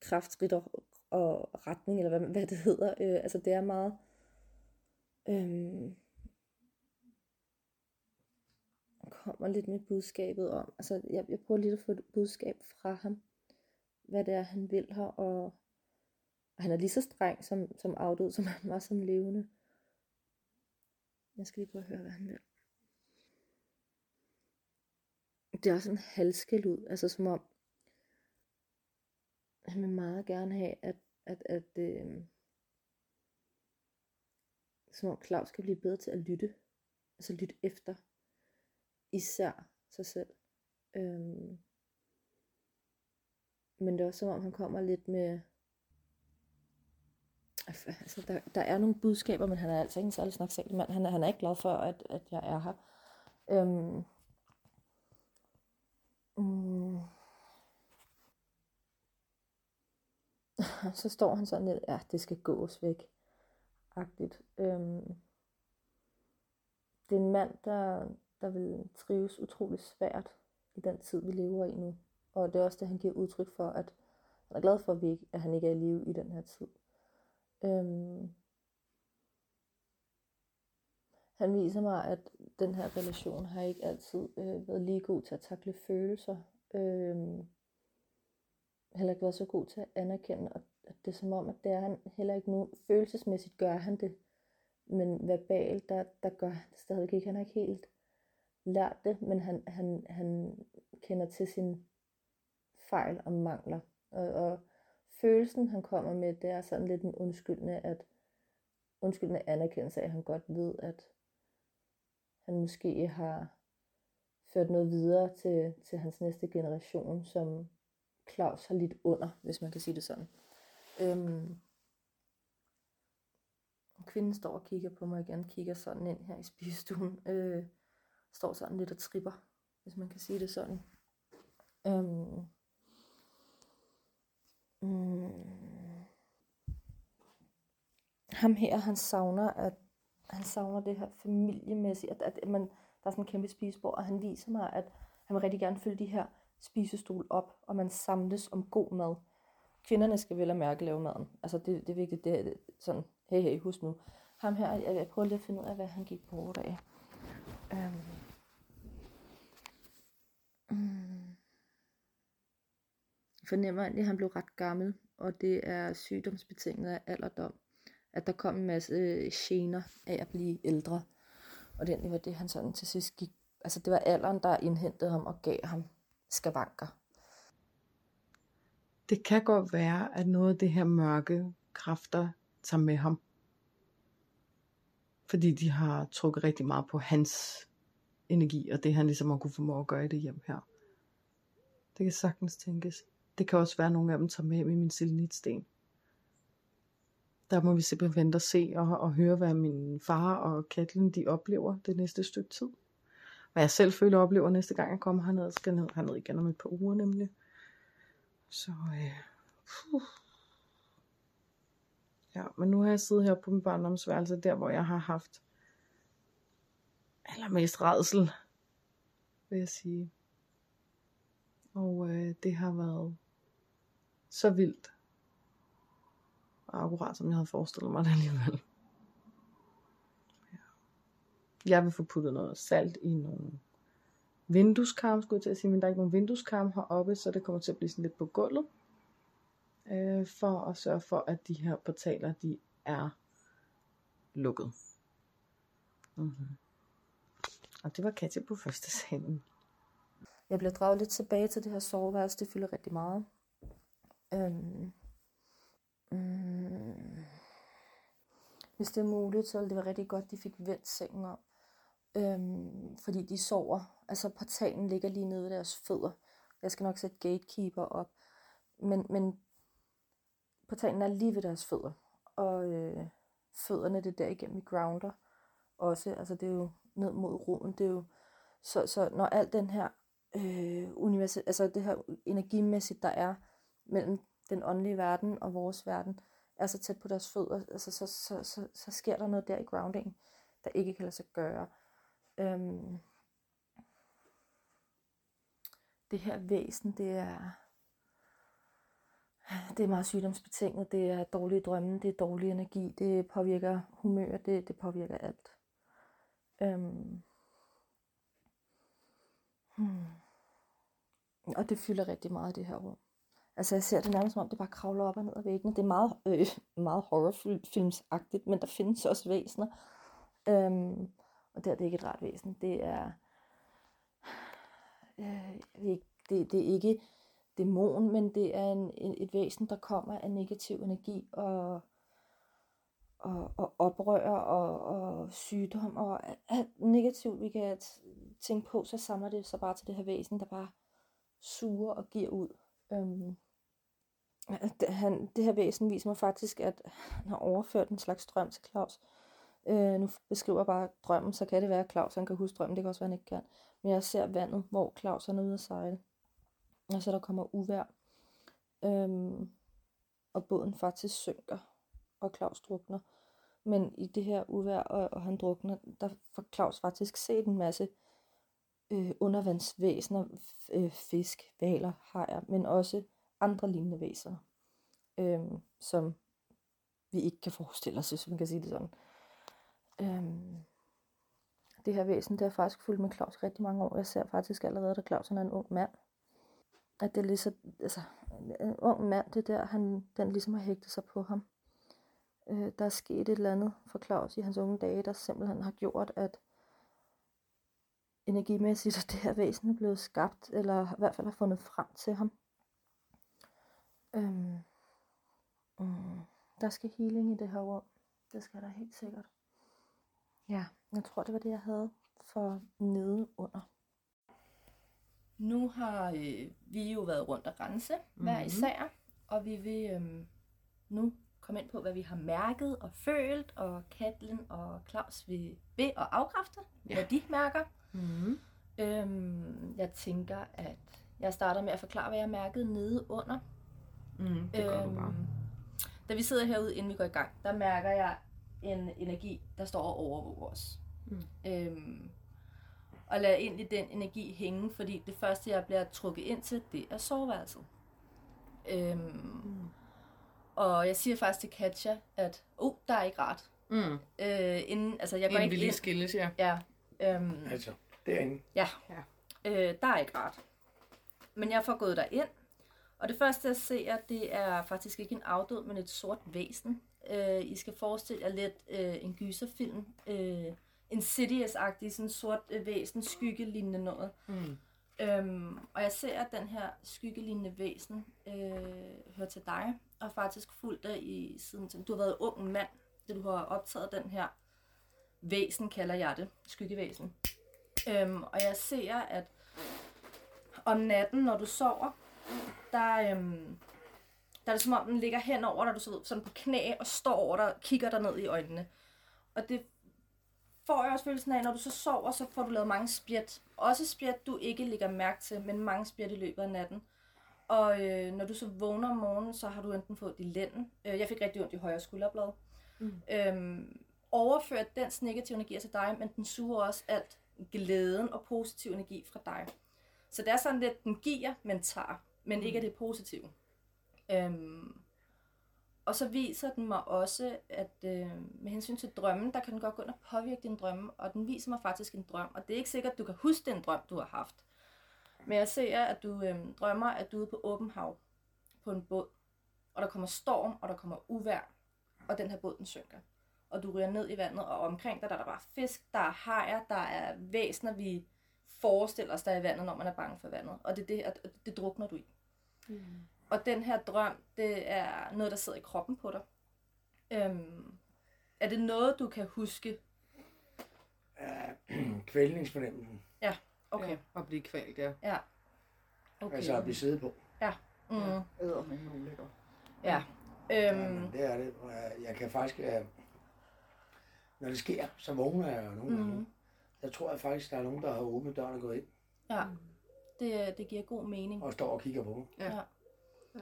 kraftskridt og, og retning, eller hvad, hvad det hedder. Øh, altså det er meget... Øh, kommer lidt med budskabet om, altså jeg, jeg prøver lidt at få et budskab fra ham, hvad det er, han vil her, og, og han er lige så streng som, som afdød, som han var som levende. Jeg skal lige prøve at høre, hvad han vil. Det er også en halskæld ud, altså som om, han vil meget gerne have, at, at, at øh, som om Claus skal blive bedre til at lytte. Altså lytte efter. Især sig selv. Øhm, men det er også som om, han kommer lidt med... Altså, der, der er nogle budskaber, men han er altså ikke en særlig snaksalig mand. Han er, han er ikke glad for, at, at jeg er her. Øhm, mm, så står han sådan ned, ja, det skal gås væk. Agtigt. Øhm, det er en mand, der, der vil trives utrolig svært i den tid, vi lever i nu. Og det er også det, han giver udtryk for, at han er glad for, at, vi ikke, at han ikke er i live i den her tid. Øhm, han viser mig, at den her relation har ikke altid øh, været lige god til at takle følelser. Øhm, heller ikke været så god til at anerkende, og at det er som om, at det er han heller ikke nu. Følelsesmæssigt gør han det, men verbalt, der, der gør han det stadig ikke. Han har ikke helt lært det, men han, han, han kender til sin fejl og mangler. Og, og følelsen, han kommer med, det er sådan lidt en undskyldende, at undskyldende anerkendelse af, at han godt ved, at han måske har ført noget videre til, til hans næste generation, som Claus har lidt under, hvis man kan sige det sådan. Øhm, kvinden står og kigger på mig igen, kigger sådan ind her i spisestuen. Øh, står sådan lidt og tripper, hvis man kan sige det sådan. Øhm, mm, ham her, han savner, at han savner det her familiemæssigt, at, at man, der er sådan en kæmpe spisebord, og han viser mig, at han vil rigtig gerne fylde de her spisestol op, og man samles om god mad. Kvinderne skal vel at mærke lave maden. Altså det, det er vigtigt, det er sådan, hey hey, husk nu. Ham her, jeg, jeg prøver lige at finde ud af, hvad han gik på af. Øhm. Mm. Jeg fornemmer egentlig, at han blev ret gammel, og det er sygdomsbetinget af alderdom. At der kom en masse øh, gener af at blive ældre. Og det var det, han sådan til sidst gik. Altså det var alderen, der indhentede ham og gav ham skavanker. Det kan godt være, at noget af det her mørke kræfter tager med ham. Fordi de har trukket rigtig meget på hans energi, og det han ligesom har kunne formå at gøre i det hjem her. Det kan sagtens tænkes. Det kan også være, at nogle af dem tager med hjem i min selenitsten. Der må vi simpelthen vente og se og, og høre, hvad min far og Katlin de oplever det næste stykke tid hvad jeg selv føler oplever næste gang jeg kommer herned. Jeg skal ned herned igen om et par uger nemlig. Så øh, puh. Ja, men nu har jeg siddet her på min barndomsværelse, der hvor jeg har haft allermest redsel, vil jeg sige. Og øh, det har været så vildt. Og akkurat som jeg havde forestillet mig det alligevel. Jeg vil få puttet noget salt i nogle vindueskarm, skulle jeg til at sige, men der er ikke nogen vindueskarm heroppe, så det kommer til at blive sådan lidt på gulvet. Øh, for at sørge for, at de her portaler, de er lukket. Mm-hmm. Og det var Katja på første salen. Jeg bliver draget lidt tilbage til det her soveværelse, det fylder rigtig meget. Øhm, mm, hvis det er muligt, så ville det være rigtig godt, at de fik vendt sengen om. Øhm, fordi de sover. Altså portalen ligger lige nede ved deres fødder. Jeg skal nok sætte gatekeeper op. Men, men portalen er lige ved deres fødder. Og øh, fødderne, det er der igennem i grounder også. Altså det er jo ned mod roden. Det er jo, så, så når alt den her øh, univers, altså det her energimæssigt, der er mellem den åndelige verden og vores verden, er så tæt på deres fødder, altså så, så, så, så sker der noget der i grounding, der ikke kan lade sig gøre. Øhm, det her væsen, det er, det er meget sygdomsbetinget, det er dårlige drømme, det er dårlig energi, det påvirker humør, det, det påvirker alt. Øhm, hmm. Og det fylder rigtig meget i det her rum. Altså jeg ser det nærmest som om, det bare kravler op og ned ad væggene. Det er meget, øh, meget horrorfilmsagtigt, men der findes også væsener. Øhm, og det er det ikke et rart væsen. Det er, øh, det, det er ikke dæmon, men det er en, et væsen, der kommer af negativ energi og, og, og oprør og, og sygdom og alt negativt, vi kan tænke på, så samler det sig bare til det her væsen, der bare suger og giver ud. Øhm, det, han, det her væsen viser mig faktisk, at han har overført en slags drøm til Claus. Øh, nu beskriver jeg bare drømmen, så kan det være, at Claus han kan huske drømmen, det kan også være, at han ikke kan. Men jeg ser vandet, hvor Claus er ude at sejle. Og så der kommer uvær. Øhm, og båden faktisk synker, og Claus drukner. Men i det her uvær, og, og han drukner, der får Claus faktisk set en masse øh, undervandsvæsener, øh, fisk, valer, hajer, men også andre lignende væsener, øhm, som vi ikke kan forestille os, hvis man kan sige det sådan. Øhm, det her væsen, det er faktisk fulgt med Claus rigtig mange år. Jeg ser faktisk allerede, da Claus er en ung mand, at det er lige så, altså, en ung mand, det der, han, den ligesom har hægtet sig på ham. Øh, der er sket et eller andet for Claus i hans unge dage, der simpelthen har gjort, at energimæssigt, at det her væsen er blevet skabt, eller i hvert fald har fundet frem til ham. Øhm, um, der skal healing i det her rum. Det skal der helt sikkert. Ja, jeg tror, det var det, jeg havde for nede under. Nu har øh, vi jo været rundt og rense hver Mhm. især, og vi vil øh, nu komme ind på, hvad vi har mærket og følt, og Katlin og Claus vil ved at afkræfte, ja. hvad de mærker. Mm-hmm. Øhm, jeg tænker, at jeg starter med at forklare, hvad jeg mærkede nede under. Mm, det gør du bare. Øhm, Da vi sidder herude, inden vi går i gang, der mærker jeg en energi, der står og overvåger os. Mm. Øhm, og lad egentlig den energi hænge, fordi det første, jeg bliver trukket ind til, det er soveværelset. Øhm, Mm. og jeg siger faktisk til Katja, at oh, der er ikke rart. Mm. Øh, inden, altså, jeg går Inden vi lige ind. skilles, ja. Ja, øhm, Altså, derinde. Ja. Ja. Øh, der er ikke rart. Men jeg får gået ind, og det første jeg ser, det er faktisk ikke en afdød, men et sort væsen. Øh, I skal forestille jer lidt øh, en gyserfilm. Øh, Insidious-agtig, sådan sort øh, væsen, skyggelignende noget. Mm. Øhm, og jeg ser, at den her skyggelignende væsen øh, hører til dig, og faktisk fulgt dig i siden. Du har været ung mand, da du har optaget den her væsen, kalder jeg det, skyggevæsen. Øhm, og jeg ser, at om natten, når du sover, der, øhm, der er det som om, den ligger hen over dig, du så sådan på knæ og står over dig og kigger dig ned i øjnene. Og det får jeg også følelsen af, når du så sover, så får du lavet mange spjæt. Også spjæt, du ikke lægger mærke til, men mange spjæt i løbet af natten. Og øh, når du så vågner om morgenen, så har du enten fået i lænden. Øh, jeg fik rigtig ondt i højre skulderblad. Mm. Øhm, overført dens negative energi til dig, men den suger også alt glæden og positiv energi fra dig. Så det er sådan lidt, den giver, men tager, men ikke er det positive. Øhm, og så viser den mig også, at øh, med hensyn til drømmen, der kan den godt gå ind og påvirke din drømme, og den viser mig faktisk en drøm. Og det er ikke sikkert, at du kan huske den drøm, du har haft. Men jeg ser, at du øh, drømmer, at du er ude på åben hav på en båd, og der kommer storm, og der kommer uvær, og den her båd den synker. Og du ryger ned i vandet, og omkring dig der er der bare fisk, der er hajer, der er væsener, vi forestiller os, der er i vandet, når man er bange for vandet. Og det, er det, og det drukner du i. Mm. Og den her drøm, det er noget, der sidder i kroppen på dig. Øhm, er det noget, du kan huske? Uh, kvælningsfornemmelsen. Okay. Ja, og blive kvalt, ja. Ja. Okay. Altså at blive siddet på. Mm. Æder med en ulækker. Ja. Ja, Øhm, men det er det. Jeg- kan faktisk... øh, Når det sker, så vågner jeg jo nogle gange. Mhm. Jeg tror jeg faktisk, der er nogen, der har åbnet døren og gået ind ja. Det, det giver god mening. og står og kigger på mig. Ja. Ja.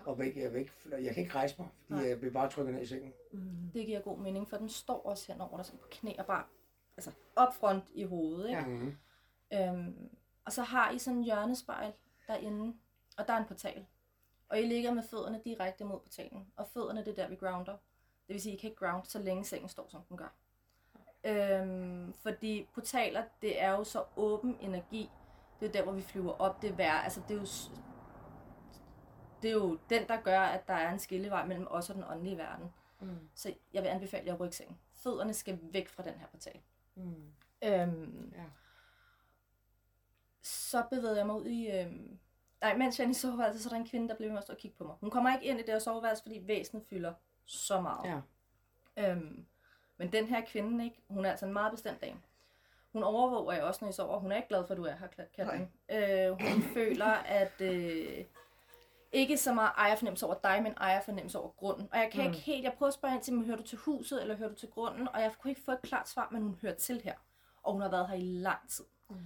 Og væk, jeg, væk, jeg kan ikke rejse mig, fordi Nej. jeg bliver bare trykket ned i sengen. Mm. Det giver god mening, for den står også henover dig sådan på knæ og bare altså op front i hovedet. Ikke? Ja. Mm-hmm. Øhm, og så har I sådan en hjørnespejl derinde, og der er en portal. Og I ligger med fødderne direkte mod portalen. Og fødderne, det er der, vi grounder. Det vil sige, I kan ikke ground, så længe sengen står, som den gør. Øhm, fordi portaler, det er jo så åben energi. Det er der, hvor vi flyver op. Det er, vær, altså, det er jo det er jo den, der gør, at der er en skillevej mellem os og den åndelige verden. Mm. Så jeg vil anbefale jer sengen. Fødderne skal væk fra den her portal. Mm. Øhm, Ja. så bevægede jeg mig ud i... Øhm... Nej, mens jeg er i soveværelset, så er der en kvinde, der bliver med at stå og kigge på mig. Hun kommer ikke ind i det her soveværelse, fordi væsenet fylder så meget. Ja. Øhm, men den her kvinde, ikke? hun er altså en meget bestemt dame. Hun overvåger jeg også, når jeg sover. Hun er ikke glad for, at du er her, Katrin. Øh, hun føler, at øh, ikke så meget ejerfornemmelse over dig, men ejerfornemmelse over grunden. Og jeg kan Mm. ikke helt, jeg prøver at spørge ind til, hører du til huset, eller hører du til grunden? Og jeg kunne ikke få et klart svar, men hun hører til her. Og hun har været her i lang tid. Mm.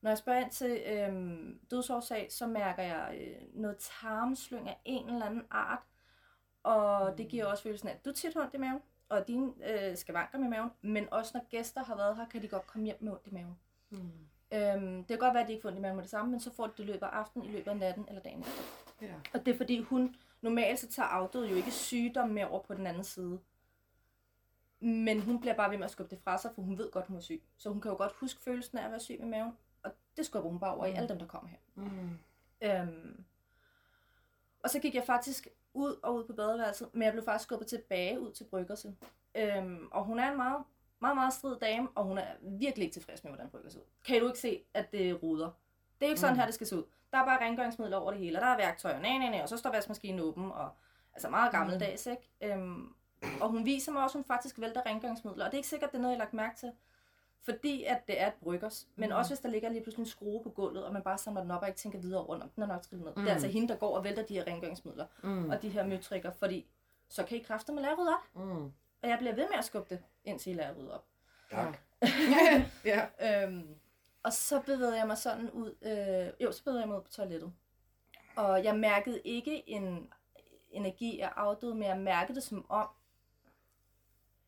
Når jeg spørger ind til øhm, dødsårsag, så mærker jeg øh, noget tarmslyng af en eller anden art. Og det giver også følelsen af, at du tit ondt i maven, og dine øh, skavanker med maven. Men også når gæster har været her, kan de godt komme hjem med ondt i maven. Mm. Øhm, det kan godt være, at de ikke får ondt i maven med det samme, men så får de det i løbet af aftenen, i løbet af natten eller dagen efter. Ja. Og det er fordi hun, normalt så tager afdøde jo ikke sygdom med over på den anden side. Men hun bliver bare ved med at skubbe det fra sig, for hun ved godt, hun er syg. Så hun kan jo godt huske følelsen af at være syg med maven. Og det skubber hun bare over i Mm. alle dem, der kommer her. Mm. Øhm, og så gik jeg faktisk ud og ud på badeværelset, men jeg blev faktisk skubbet tilbage ud til bryggerset. Øhm, og hun er en meget, meget, meget strid dame, og hun er virkelig ikke tilfreds med, hvordan brygger ser ud. Kan du ikke se, at det ruder? Det er ikke sådan Mm. her, det skal se ud. Der er bare rengøringsmidler over det hele, og der er værktøjer, nej, nej, nej, og så står vaskemaskinen åben, og altså meget gammeldags, ikke? Øhm, og hun viser mig også, at hun faktisk vælter rengøringsmidler, og det er ikke sikkert, det er noget, jeg har lagt mærke til. Fordi at det er et bryggers. Men Mm. også hvis der ligger lige pludselig en skrue på gulvet, og man bare samler den op og ikke tænker videre over den, om den er nok trillet ned. Mm. Det Mm. er altså hende, der går og vælter de her rengøringsmidler Mm. og de her møtrikker, fordi så kan I kræfte med rydde op. Mm. Og jeg bliver ved med at skubbe det, indtil I lærer rydde op. Tak. ja. Øhm, og så bevægede jeg mig sådan ud, øh, jo, så bevægede jeg mig ud på toilettet. Og jeg mærkede ikke en energi af afdød, men jeg mærkede det som om,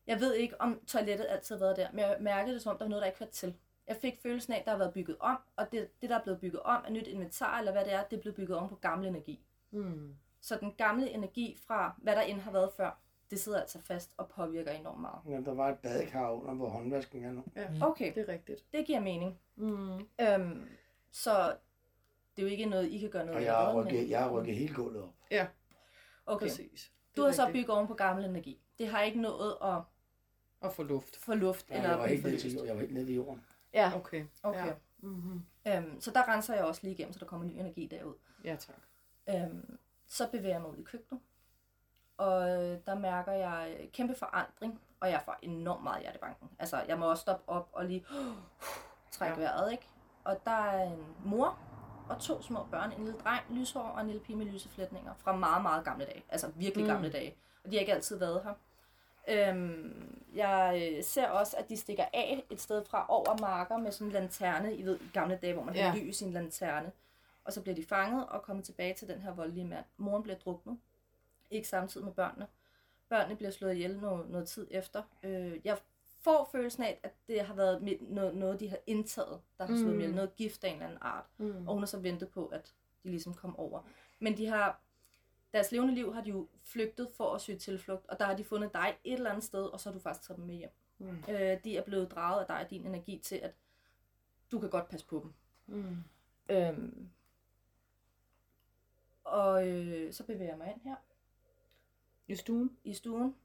jeg ved ikke, om toilettet altid har været der, men jeg mærkede det som om, der var noget, der ikke var til. Jeg fik følelsen af, at der har været bygget om, og det, det der er blevet bygget om, er nyt inventar, eller hvad det er, det er blevet bygget om på gammel energi. Mm. Så den gamle energi fra, hvad der end har været før, det sidder altså fast og påvirker enormt meget. Ja, der var et badekar under, hvor håndvasken er nu. ja. Okay, Det er rigtigt. det giver mening. Mm. Øhm, så det er jo ikke noget, I kan gøre noget Og jeg har rykket, jeg har rykket hele gulvet op. Okay, Præcis. du har så bygget oven på gammel energi. Det har ikke nået at Og få luft. få luft Ja, eller jeg var helt nede til, jeg var helt nede ved jorden. Ja, Okay. okay. Ja. Mm-hmm. Øhm, så der renser jeg også lige igennem, så der kommer ny energi derud. Ja, tak. Øhm, så bevæger jeg mig ud i køkkenet, og der mærker jeg kæmpe forandring, og jeg får enormt meget hjertebanken. Altså, jeg må også stoppe op og lige trække Ja. vejret, ikke? Og der er en mor og to små børn, en lille dreng, lyshår og en lille pige med lyse flætninger fra meget, meget gamle dage. Altså virkelig Mm. gamle dage. Og de har ikke altid været her. Øhm, jeg øh, ser også, at de stikker af et sted fra over marker med sådan en lanterne. I ved, i gamle dage, hvor man Ja. har lys i en lanterne. Og så bliver de fanget og kommer tilbage til den her voldelige mand. Moren bliver druknet. Ikke samtidig med børnene. Børnene bliver slået ihjel noget, noget tid efter. Øh, jeg får følelsen af, at det har været noget, noget de har indtaget, der har slået mm. ihjel. Noget gift af en eller anden art. Mm. Og hun har så ventet på, at de ligesom kom over. Men de har, deres levende liv har de jo flygtet for at søge tilflugt, og der har de fundet dig et eller andet sted, og så har du faktisk taget dem med hjem. Mm. Øh, de er blevet draget af dig og din energi til, at du kan godt passe på dem. Mm. Øhm, og øh, så bevæger jeg mig ind her I stuen? i stuen,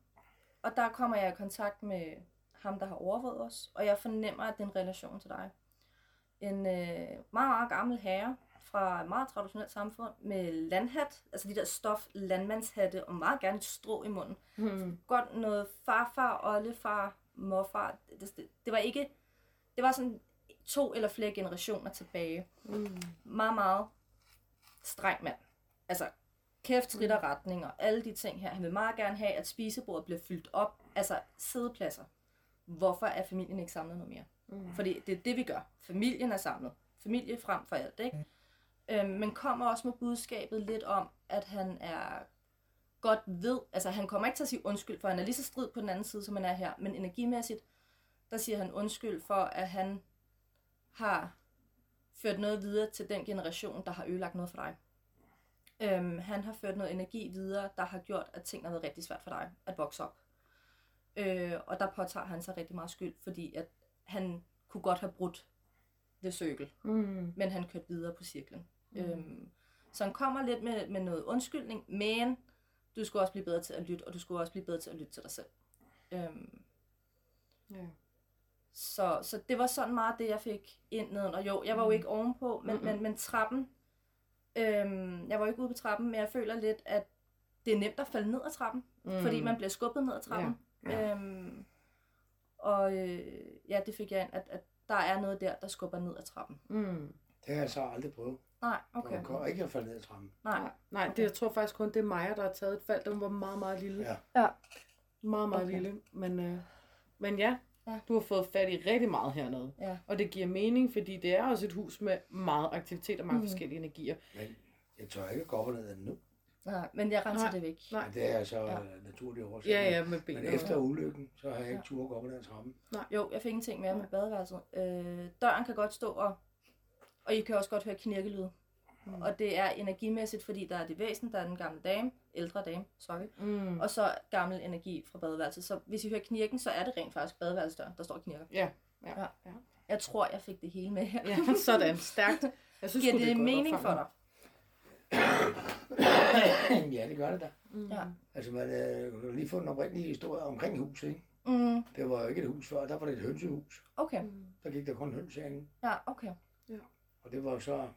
og der kommer jeg i kontakt med ham, der har overvåget os, og jeg fornemmer, at det er en relation til dig. En øh, meget, meget gammel herre, fra et meget traditionelt samfund med landhat, altså de der stof landmandshatte, og meget gerne et strå i munden. Hmm. Godt noget farfar, oldefar, morfar. Det, det, det var ikke, det var sådan to eller flere generationer tilbage. Mm. Meget, meget streng mand. Altså, kæft, trit og retning og alle de ting her. Han vil meget gerne have, at spisebordet bliver fyldt op. Altså, sædepladser. Hvorfor er familien ikke samlet noget mere? Mm. Fordi det er det, vi gør. Familien er samlet. Familie frem for alt, ikke? Øhm, men kommer også med budskabet lidt om, at han er godt ved, altså han kommer ikke til at sige undskyld, for han er lige så strid på den anden side, som han er her, men energimæssigt, der siger han undskyld for, at han har ført noget videre til den generation, der har ødelagt noget for dig. Øhm, han har ført noget energi videre, der har gjort, at tingene har været rigtig svært for dig at vokse op. Øh, og der påtager han sig rigtig meget skyld, fordi at han kunne godt have brudt det cirkel, Mm. men han kørte videre på cirklen. Mm. Øhm, så han kommer lidt med, med noget undskyldning, men du skulle også blive bedre til at lytte, og du skulle også blive bedre til at lytte til dig selv. Øhm, Ja. så, så det var sådan meget det, jeg fik ind ned. Og jo, jeg var jo ikke ovenpå, men, men, men trappen, øhm, jeg var jo ikke ude på trappen, men jeg føler lidt, at det er nemt at falde ned ad trappen, mm. fordi man bliver skubbet ned ad trappen. Ja, ja. Øhm, og øh, ja, det fik jeg ind, at, at der er noget der, der skubber ned ad trappen. Mm. Det har jeg så aldrig prøvet. Nej, Okay. okay. Jeg kan ikke at falde ned ad trappen. Nej. Nej, nej det, jeg tror faktisk kun, det er Maja, der har taget et fald. Den var meget, meget lille. Ja. Ja. Meget, meget Okay. okay. lille. Men, øh, men ja, Ja. du har fået fat i rigtig meget hernede. Ja. Og det giver mening, fordi det er også et hus med meget aktivitet og mange Mm. forskellige energier. Men jeg tør ikke gå op og ned ad den nu. Nej, men jeg renser Nej. det væk. Nej. Det er så Ja. ja. naturligt årsager. Ja, ja, med benene. Men efter ulykken, så har jeg ikke tur at gå op ad trappen. Jo, jeg fik en ting med med badeværelset. Øh, døren kan godt stå, og, og I kan også godt høre knirkelyde. Mm. Og det er energimæssigt, fordi der er det væsen, der er den gamle dame, ældre dame, sorry, Mm. og så gammel energi fra badeværelset. Så hvis I hører knirken, så er det rent faktisk badeværelsesdøren, der står og knirker. Ja, ja, Ja. ja. ja. Jeg tror, jeg fik det hele med her. ja sådan. Stærkt. Jeg synes, Giver det, er godt mening for dig? ja, det gør det da. Mm. Ja. Altså, man øh, lige få en oprindelig historie omkring huset, ikke? Mm, Det var jo ikke et hus før, der var det et hønsehus. okay. Mm. Der gik der kun høns herinde. Ja, okay. Og det var så,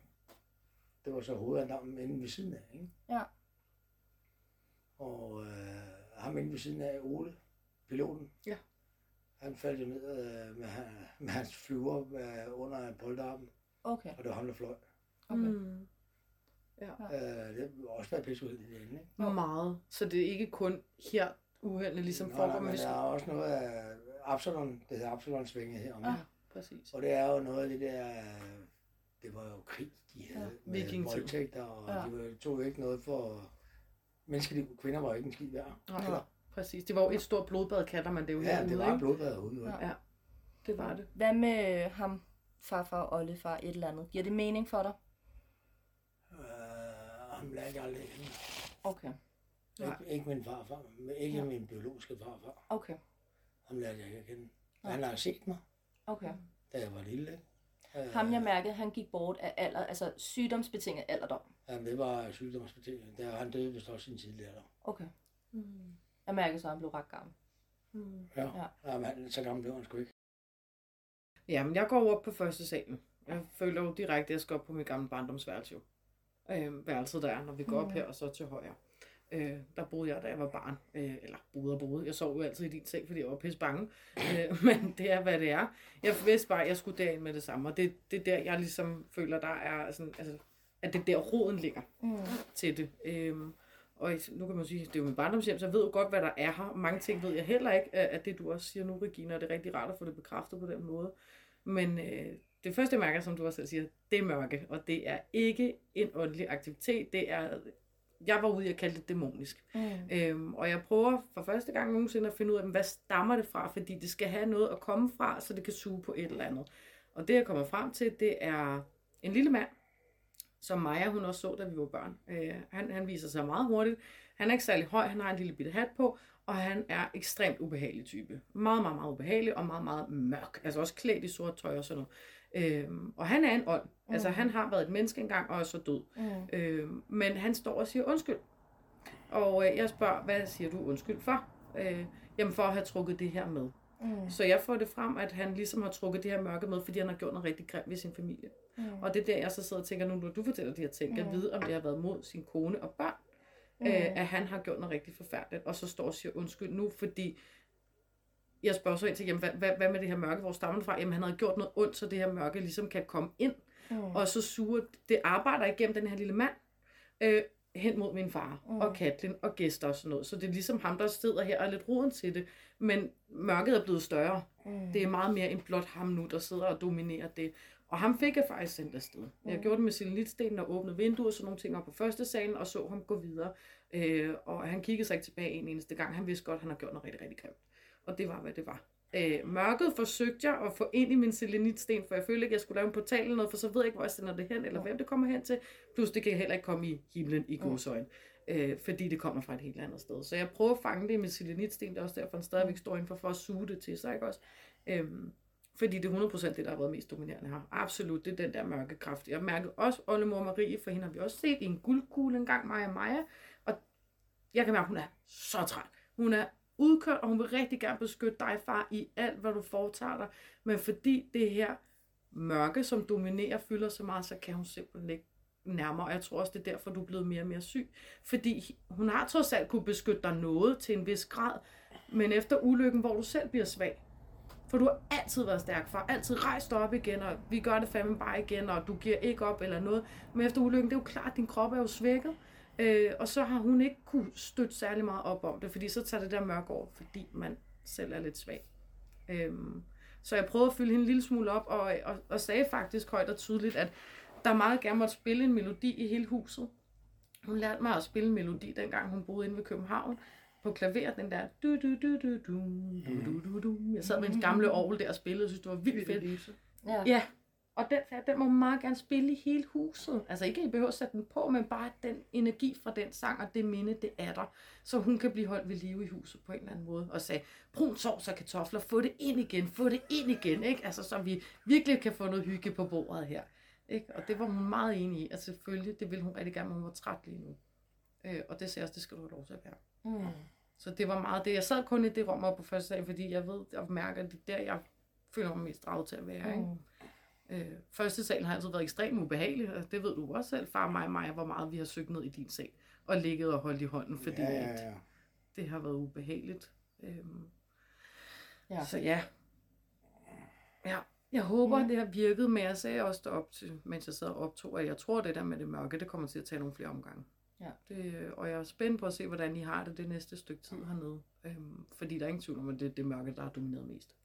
det var så hovedejendommen inde ved siden af, ikke? Ja. Og øh, ham inde ved siden af, Ole, piloten, Ja. han faldt jo ned øh, med, med hans flyver øh, under polterarmen, Okay. og det var ham, der fløj. okay. Mm. Øh, det var også været pisseuheldigt derinde, ikke? Jo. Meget. Så det er ikke kun her uheldene ligesom Nå, foregår, nej, men der skal... er også noget af Absalon, det hedder Absalon-svinget her. Ja, Ja. præcis. Og det er jo noget af det der, det var jo krig, de havde Ja. ja. med voldtægter, og Ja. ja. de var- tog jo ikke noget for menneskeliv. Kvinder var jo ikke en skid værd. Nej, Eller- præcis. Det var jo et stort blodbad, kalder man det jo Ja, herude, det var ikke? blodbad ude. Ja. Ja. Det var det. Hvad med ham, farfar og oldefar, et eller andet? Giver det mening for dig? Ham lærte jeg aldrig at kende. Okay. Nej. Ikke, ikke min farfar, ikke Ja. min biologiske farfar. Okay. Ham lærte jeg ikke at kende. Nej. Han har set mig, Okay. da jeg var lille. ikke? Øh, Ham jeg mærkede, han gik bort af alder, altså sygdomsbetinget alderdom. Jamen, det var sygdomsbetinget. Der han døde vist også sin tidligere. alder. Okay. Mm. Jeg mærkede så, at han blev ret gammel. Mm. Ja. Ja. ja. Jamen, han, så gammel blev han sgu ikke. Jamen, jeg går op på første salen. Jeg føler jo direkte, at jeg skal op på mit gamle barndomsværelse jo. Øh, værelset der er, når vi går op Mm. her og så til højre. Øh, der boede jeg, da jeg var barn. Øh, eller boede og boede. Jeg sov jo altid i din seng, fordi jeg var pisse bange. Øh, men det er, hvad det er. Jeg vidste bare, at jeg skulle derind med det samme. Og det, det er der, jeg ligesom føler, der er sådan, altså, at det er der roden ligger Mm. til det. Øhm, og nu kan man sige, at det er jo min barndomshjem, så jeg ved jo godt, hvad der er her. Mange ting ved jeg heller ikke, at at det du også siger nu, Regina, og det er rigtig rart at få det bekræftet på den måde. Men øh, det første, mærker, som du også selv siger, det er mørke, og det er ikke en åndelig aktivitet. Det er, jeg var ude i at kalde det dæmonisk. Mm. Øhm, og jeg prøver for første gang nogensinde at finde ud af, hvad stammer det fra, fordi det skal have noget at komme fra, så det kan suge på et eller andet. Og det jeg kommer frem til, det er en lille mand, som Maja hun også så, da vi var børn. Øh, han, han viser sig meget hurtigt. Han er ikke særlig høj, han har en lille bitte hat på, og han er ekstremt ubehagelig type. Meget, meget, meget ubehagelig og meget, meget mørk. Altså også klædt i sort tøj og sådan noget. Øhm, og han er en ånd. Altså Mm. han har været et menneske engang og er så død. Mm. Øh, men han står og siger undskyld. Og øh, jeg spørger, hvad siger du undskyld for? Øh, jamen for at have trukket det her med. Mm. Så jeg får det frem, at han ligesom har trukket det her mørke med, fordi han har gjort noget rigtig grimt ved sin familie. Mm. Og det er der, jeg så sidder og tænker, nu når du fortæller de her ting, jeg Mm. ved, om det har været mod sin kone og børn, Mm. øh, at han har gjort noget rigtig forfærdeligt, og så står og siger undskyld nu, fordi jeg spørger så ind til, jamen, hvad, hvad, hvad med det her mørke, hvor stammer det fra? Jamen, han havde gjort noget ondt, så det her mørke ligesom kan komme ind, Mm. og så suger, det arbejder igennem den her lille mand, øh, hen mod min far, Mm. og Katlin, og gæster og sådan noget. Så det er ligesom ham, der sidder her og er lidt roden til det, men mørket er blevet større. Mm. Det er meget mere end blot ham nu, der sidder og dominerer det. Og ham fik jeg faktisk sendt afsted. Jeg Mm. gjorde det med selenitstenen og åbnede vinduer og sådan nogle ting op på første salen, og så ham gå videre. Øh, og han kiggede sig ikke tilbage en eneste gang. Han vidste godt, at han har gjort noget rigtig, rigtig grimt. Og det var, hvad det var. Øh, mørket forsøgte jeg at få ind i min selenitsten, for jeg følte ikke, at jeg skulle lave en portal eller noget, for så ved jeg ikke, hvor jeg sender det hen, eller hvem det kommer hen til. Plus det kan heller ikke komme i himlen i godsøjen, øh, fordi det kommer fra et helt andet sted. Så jeg prøver at fange det i min selenitsten, det er også derfor, han stadigvæk står inden for, for at suge det til sig, ikke også? Øhm, fordi det er 100% det, der har været mest dominerende her. Absolut, det er den der mørke kraft. Jeg mærkede også Oldemor Marie, for hende har vi også set i en guldkugle engang, Maja Maja. Og jeg kan mærke, at hun er så træt. Hun er udkørt, og hun vil rigtig gerne beskytte dig, far, i alt, hvad du foretager dig. Men fordi det her mørke, som dominerer, fylder så meget, så kan hun simpelthen ikke nærmere. Og jeg tror også, det er derfor, du er blevet mere og mere syg. Fordi hun har trods alt kunne beskytte dig noget til en vis grad, men efter ulykken, hvor du selv bliver svag, for du har altid været stærk, far. Altid rejst op igen, og vi gør det fandme bare igen, og du giver ikke op eller noget. Men efter ulykken, det er jo klart, at din krop er jo svækket. Øh, og så har hun ikke kunne støtte særlig meget op om det, fordi så tager det der mørke over, fordi man selv er lidt svag. Øhm, så jeg prøvede at fylde hende en lille smule op, og, og, og sagde faktisk højt og tydeligt, at der meget gerne måtte spille en melodi i hele huset. Hun lærte mig at spille en melodi, dengang hun boede inde ved København, på klaver, den der du du du du du du du du du. Jeg sad med en gamle orgel der og spillede, og synes det var vildt fedt. Ja. Ja, og den, jeg, den må meget gerne spille i hele huset. Altså ikke, at I behøver at sætte den på, men bare den energi fra den sang og det minde, det er der. Så hun kan blive holdt ved live i huset på en eller anden måde. Og sagde, brun sovs og kartofler, få det ind igen, få det ind igen. Ikke? Altså, så vi virkelig kan få noget hygge på bordet her. Ikke? Og det var hun meget enig i. Altså selvfølgelig, det ville hun rigtig gerne, men hun var træt lige nu. Øh, og det sagde jeg også, det skal du have lov til at være. Mm. Så det var meget det. Jeg sad kun i det rum oppe på første dag, fordi jeg ved og mærker, at det er der, jeg føler mig mest draget til at være. Ikke? Mm. Øh, første salen har altid været ekstremt ubehagelig, og det ved du også selv, far, mig og mig, hvor meget vi har søgt ned i din sal, og ligget og holdt i hånden, fordi ja, ja, ja, ja. ja. det har været ubehageligt. Øhm, Ja. Så ja. ja. Jeg håber, Mm. mm. det har virket, men jeg sagde også derop til, mens jeg sad og optog, at jeg tror, det der med det mørke, det kommer til at tage nogle flere omgange. Ja. Det, og jeg er spændt på at se, hvordan I har det det næste stykke tid hernede. Øhm, fordi der er ingen tvivl om, at det er det mørke, der har domineret mest.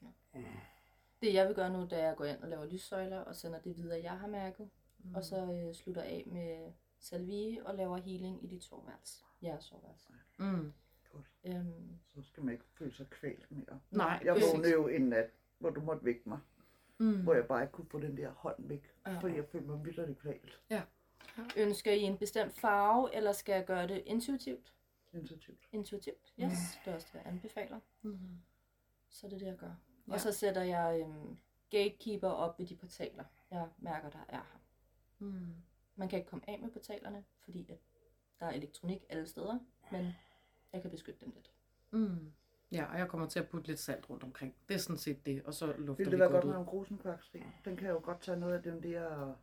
Det jeg vil gøre nu, det er at gå ind og lave lyssøjler og sender det videre, jeg har mærket. Mm. Og så øh, slutter af med salvie og laver healing i dit soveværelse. Jeres soveværelse. Mm. Øhm, Så skal man ikke føle sig kvalt mere. Nej, Jeg vågnede jo en nat, hvor du måtte vække mig. Mm. Hvor jeg bare ikke kunne få den der hånd væk. Ja. Fordi jeg følte mig vildt kvalt. ønsker I en bestemt farve, eller skal jeg gøre det intuitivt? Intuitivt. Intuitivt, yes. Mm. Det er også det, jeg anbefaler. Mm. Så det er det, jeg gør. Ja. Ja. Og så sætter jeg øhm, gatekeeper op ved de portaler, jeg mærker, der er her. Mm. Man kan ikke komme af med portalerne, fordi at der er elektronik alle steder, men jeg kan beskytte dem lidt. Mm. Ja, og jeg kommer til at putte lidt salt rundt omkring. Det er sådan set det, og så lufter Vil vi det være godt godt med nogle grusenkværksten? Den kan jo godt tage noget af den der...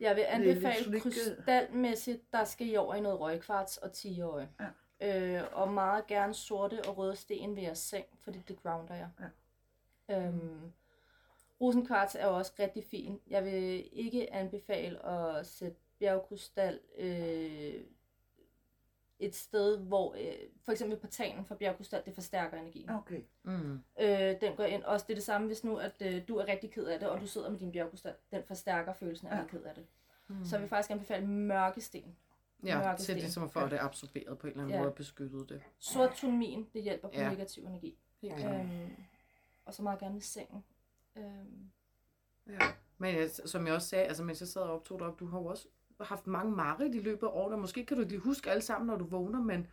Jeg vil anbefale krystalmæssigt, der skal I over i noget røgkvarts og 10 øje. Ja. Øh, og meget gerne sorte og røde sten ved jeres seng, fordi det grounder jer. Ja. Øhm, rosenkvarts er jo også rigtig fin. Jeg vil ikke anbefale at sætte bjergkrystal øh, et sted, hvor øh, for eksempel portalen for bjergkrystal, det forstærker energien. Okay. Mm. Øh, den går ind. Også det er det samme, hvis nu at øh, du er rigtig ked af det, og du sidder med din bjergkrystal. Den forstærker følelsen af at Ja. være ked af det. Mm. Så jeg vil faktisk anbefale mørke sten. Ja, mørke til sten. ligesom at få det absorberet på en eller anden Ja. måde og beskyttet det. Sort turmin, det hjælper på Ja. negativ energi. Helt Ja. Øhm, og så meget gerne med sengen. Øhm, Ja. Men jeg, som jeg også sagde, altså mens jeg sad og optog dig op, du har jo også haft mange mareridt i løbet af året, og måske kan du ikke lige huske alle sammen, når du vågner, men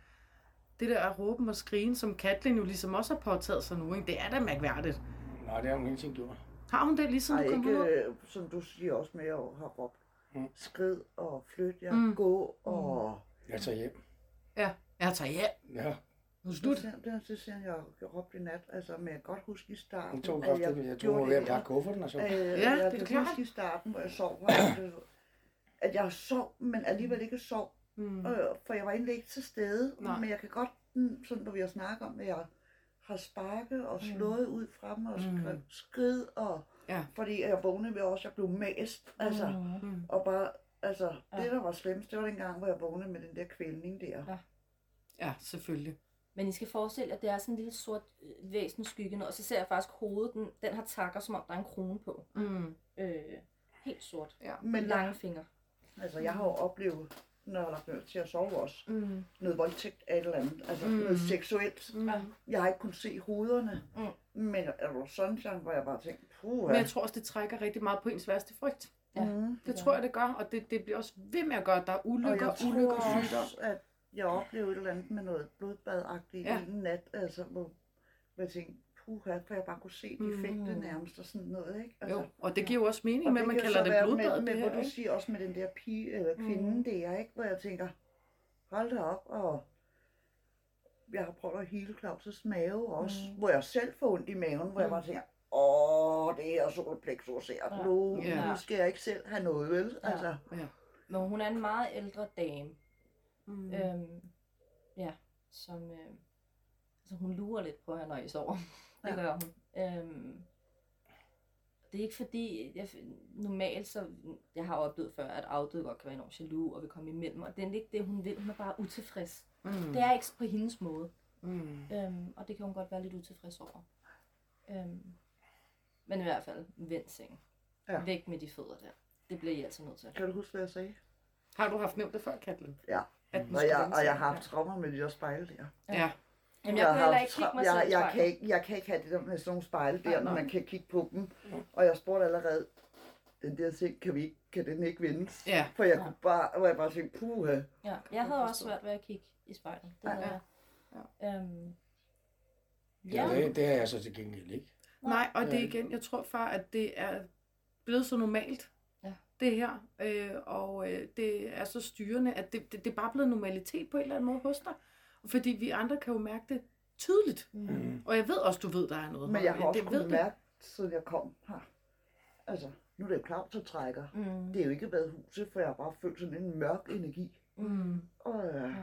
det der at råbe og skrige, som Katlin jo ligesom også har påtaget sig nu, ikke? det er da mærkværdigt. Nej, det har hun tiden gjort. Har hun det ligesom Nej, du kom ikke, ud? øh, som du siger også med at have råbt. Mm. Skrid og flyt jer, Mm. mm. gå og... Jeg tager hjem. Ja, jeg tager hjem. Ja. Nu er det slut. Det, det, det siger jeg, jeg råbte i nat. Altså, men jeg kan godt huske i starten. Hun tog at godt det, jeg tog ved at det. pakke kufferten og så. Øh, Ja, jeg det er klart. huske i starten, hvor jeg sov, at, øh, at jeg sov, men alligevel ikke sov. Mm. Øh, for jeg var egentlig ikke til stede. Nej. Men jeg kan godt, mm, sådan når vi har snakket om, at jeg har sparket og slået ud fra mig og Mm. skrevet skrid. Og, Ja. Fordi jeg vågnede ved også, at jeg blev mast. Altså, Mm. og bare, altså, Ja. det der var slemmest, det var den gang, hvor jeg vågnede med den der kvælning der. Ja. Ja, selvfølgelig. Men I skal forestille jer, at det er sådan en lille sort øh, væsen skygge, og så ser jeg faktisk hovedet, den, den har takker, som om der er en krone på. Mm. Øh, helt sort. Ja. Men Lange fingre. altså, jeg har jo oplevet, når jeg har lagt nødt til at sove også, Mm. noget voldtægt af et eller andet. Altså Mm. noget seksuelt. Mm. Ja. Jeg har ikke kunnet se hovederne. Mm. Men er du sunshine, hvor jeg bare tænkte, puh, Men jeg tror også, det trækker rigtig meget på ens værste frygt. Ja. mm. Det tror jeg, det gør, og det, det bliver også ved med at gøre, at der er Og ulykker, jeg ulykker, tror også, at jeg oplevede et eller andet med noget blodbadagtigt Ja. ja. en nat, altså, hvor, jeg tænkte, puha, for jeg bare kunne se de Mm. fægte nærmest og sådan noget, ikke? Altså, Jo, og det giver jo også mening at man kalder det blodbad, med, det med, her, hvor du siger også med den der pige eller kvinde Mm. der, ikke? Hvor jeg tænker, hold da op, og jeg har prøvet at hele Claus' mave også, Mm. hvor jeg selv får ondt i maven, hvor jeg Mm. bare tænker, åh, det her solplexus her, Ja. nu, Ja. nu skal jeg ikke selv have noget, vel? Ja. Altså, Men hun er en meget ældre dame. Mm. Øhm, ja, som... Øh, altså hun lurer lidt på jer, når I sover. det Ja. gør hun. Øhm, det er ikke fordi, jeg, normalt så, jeg har oplevet før, at afdøde godt kan være enormt jaloux og vil komme imellem, og det er ikke det, hun vil. Hun er bare utilfreds. Mm. Det er ikke på hendes måde. Mm. Øhm, og det kan hun godt være lidt utilfreds over. Øhm, men i hvert fald, vend seng. Ja. Væk med de fødder der. Det bliver I altså nødt til. kan du huske, hvad jeg sagde? Har du haft nævnt det før, Katlin? Ja. At Og jeg, og jeg har haft traumer med de der spejle der. Ja. Jamen, jeg kan heller har ikke kigge mig i jeg, jeg, kan spejlet. ikke, jeg kan ikke have det der med sådan nogle spejle der, når man kan kigge på dem. Og jeg spurgte allerede, den der ting, kan, vi ikke, kan den ikke vendes? Ja. For jeg Ja. kunne bare, hvor jeg bare tænkte, puha. Ja, jeg havde også svært ved at kigge i spejlet. Det Ja, havde jeg. Øhm, Ja, ja, det, det er jeg så til gengæld ikke. Nej, og det er Ja. igen, jeg tror far, at det er blevet så normalt, Ja. Det her. Øh, og øh, det er så styrende, at det, det, det er bare blevet normalitet på en eller anden måde hos dig. Fordi vi andre kan jo mærke det tydeligt. Mm. Og jeg ved også, du ved, der er noget Men jeg har også det ved kunnet mærke, siden jeg kom her. Altså, nu er det jo Claus, der trækker. Mm, Det har jo ikke været huset, for jeg har bare følt sådan en mørk energi. mm. Og, øh,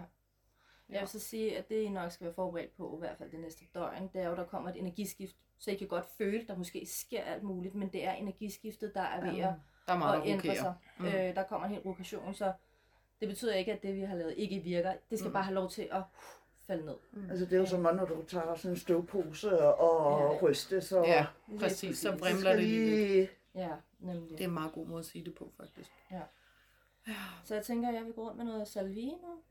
Jeg vil så sige, at det I nok skal være forberedt på, i hvert fald det næste døgn, det er jo, der kommer et energiskift. Så I kan godt føle, at der måske sker alt muligt, men det er energiskiftet, der er ved at, Der er meget, der ændre sig. Mm. Mm. Øh, der kommer en hel rokation, så det betyder ikke, at det, vi har lavet, ikke virker. Det skal Mm. bare have lov til at falde ned. altså, det er jo som om, når du tager sådan en støvpose og Ja. ryste, så... Ja, præcis. Så præcis. så vrimler skal det lige lidt. Ja, nemlig. Det er en meget god måde at sige det på, faktisk. Så jeg tænker, at jeg vil gå rundt med noget salvie nu.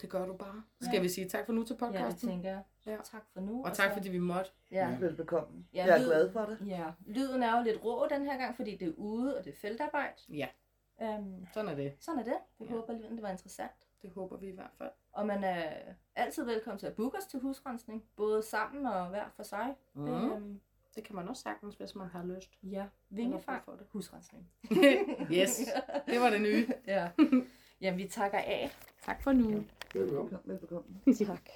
Det gør du bare. Ja. Skal vi sige tak for nu til Ja, det podcasten? tænker jeg. Ja. Tak for nu. og tak så- fordi vi måtte. Ja. Velbekomme. Ja, jeg er lyd- glad for det. Ja, lyden er jo lidt rå den her gang, fordi det er ude, og det er feltarbejde. Ja, Um, sådan er det. sådan er det. Vi Ja. håber alligevel, det var interessant. Det håber vi i hvert fald. Og man er altid velkommen til at booke os til husrensning, både sammen og hver for sig. Mm. Øhm, Det kan man også sagtens, hvis man har lyst. ja, vingefang, brug for det. husrensning. yes, det var det nye. ja. Jamen, vi takker af. Tak for nu. Velbekomme. Velbekomme. Tak.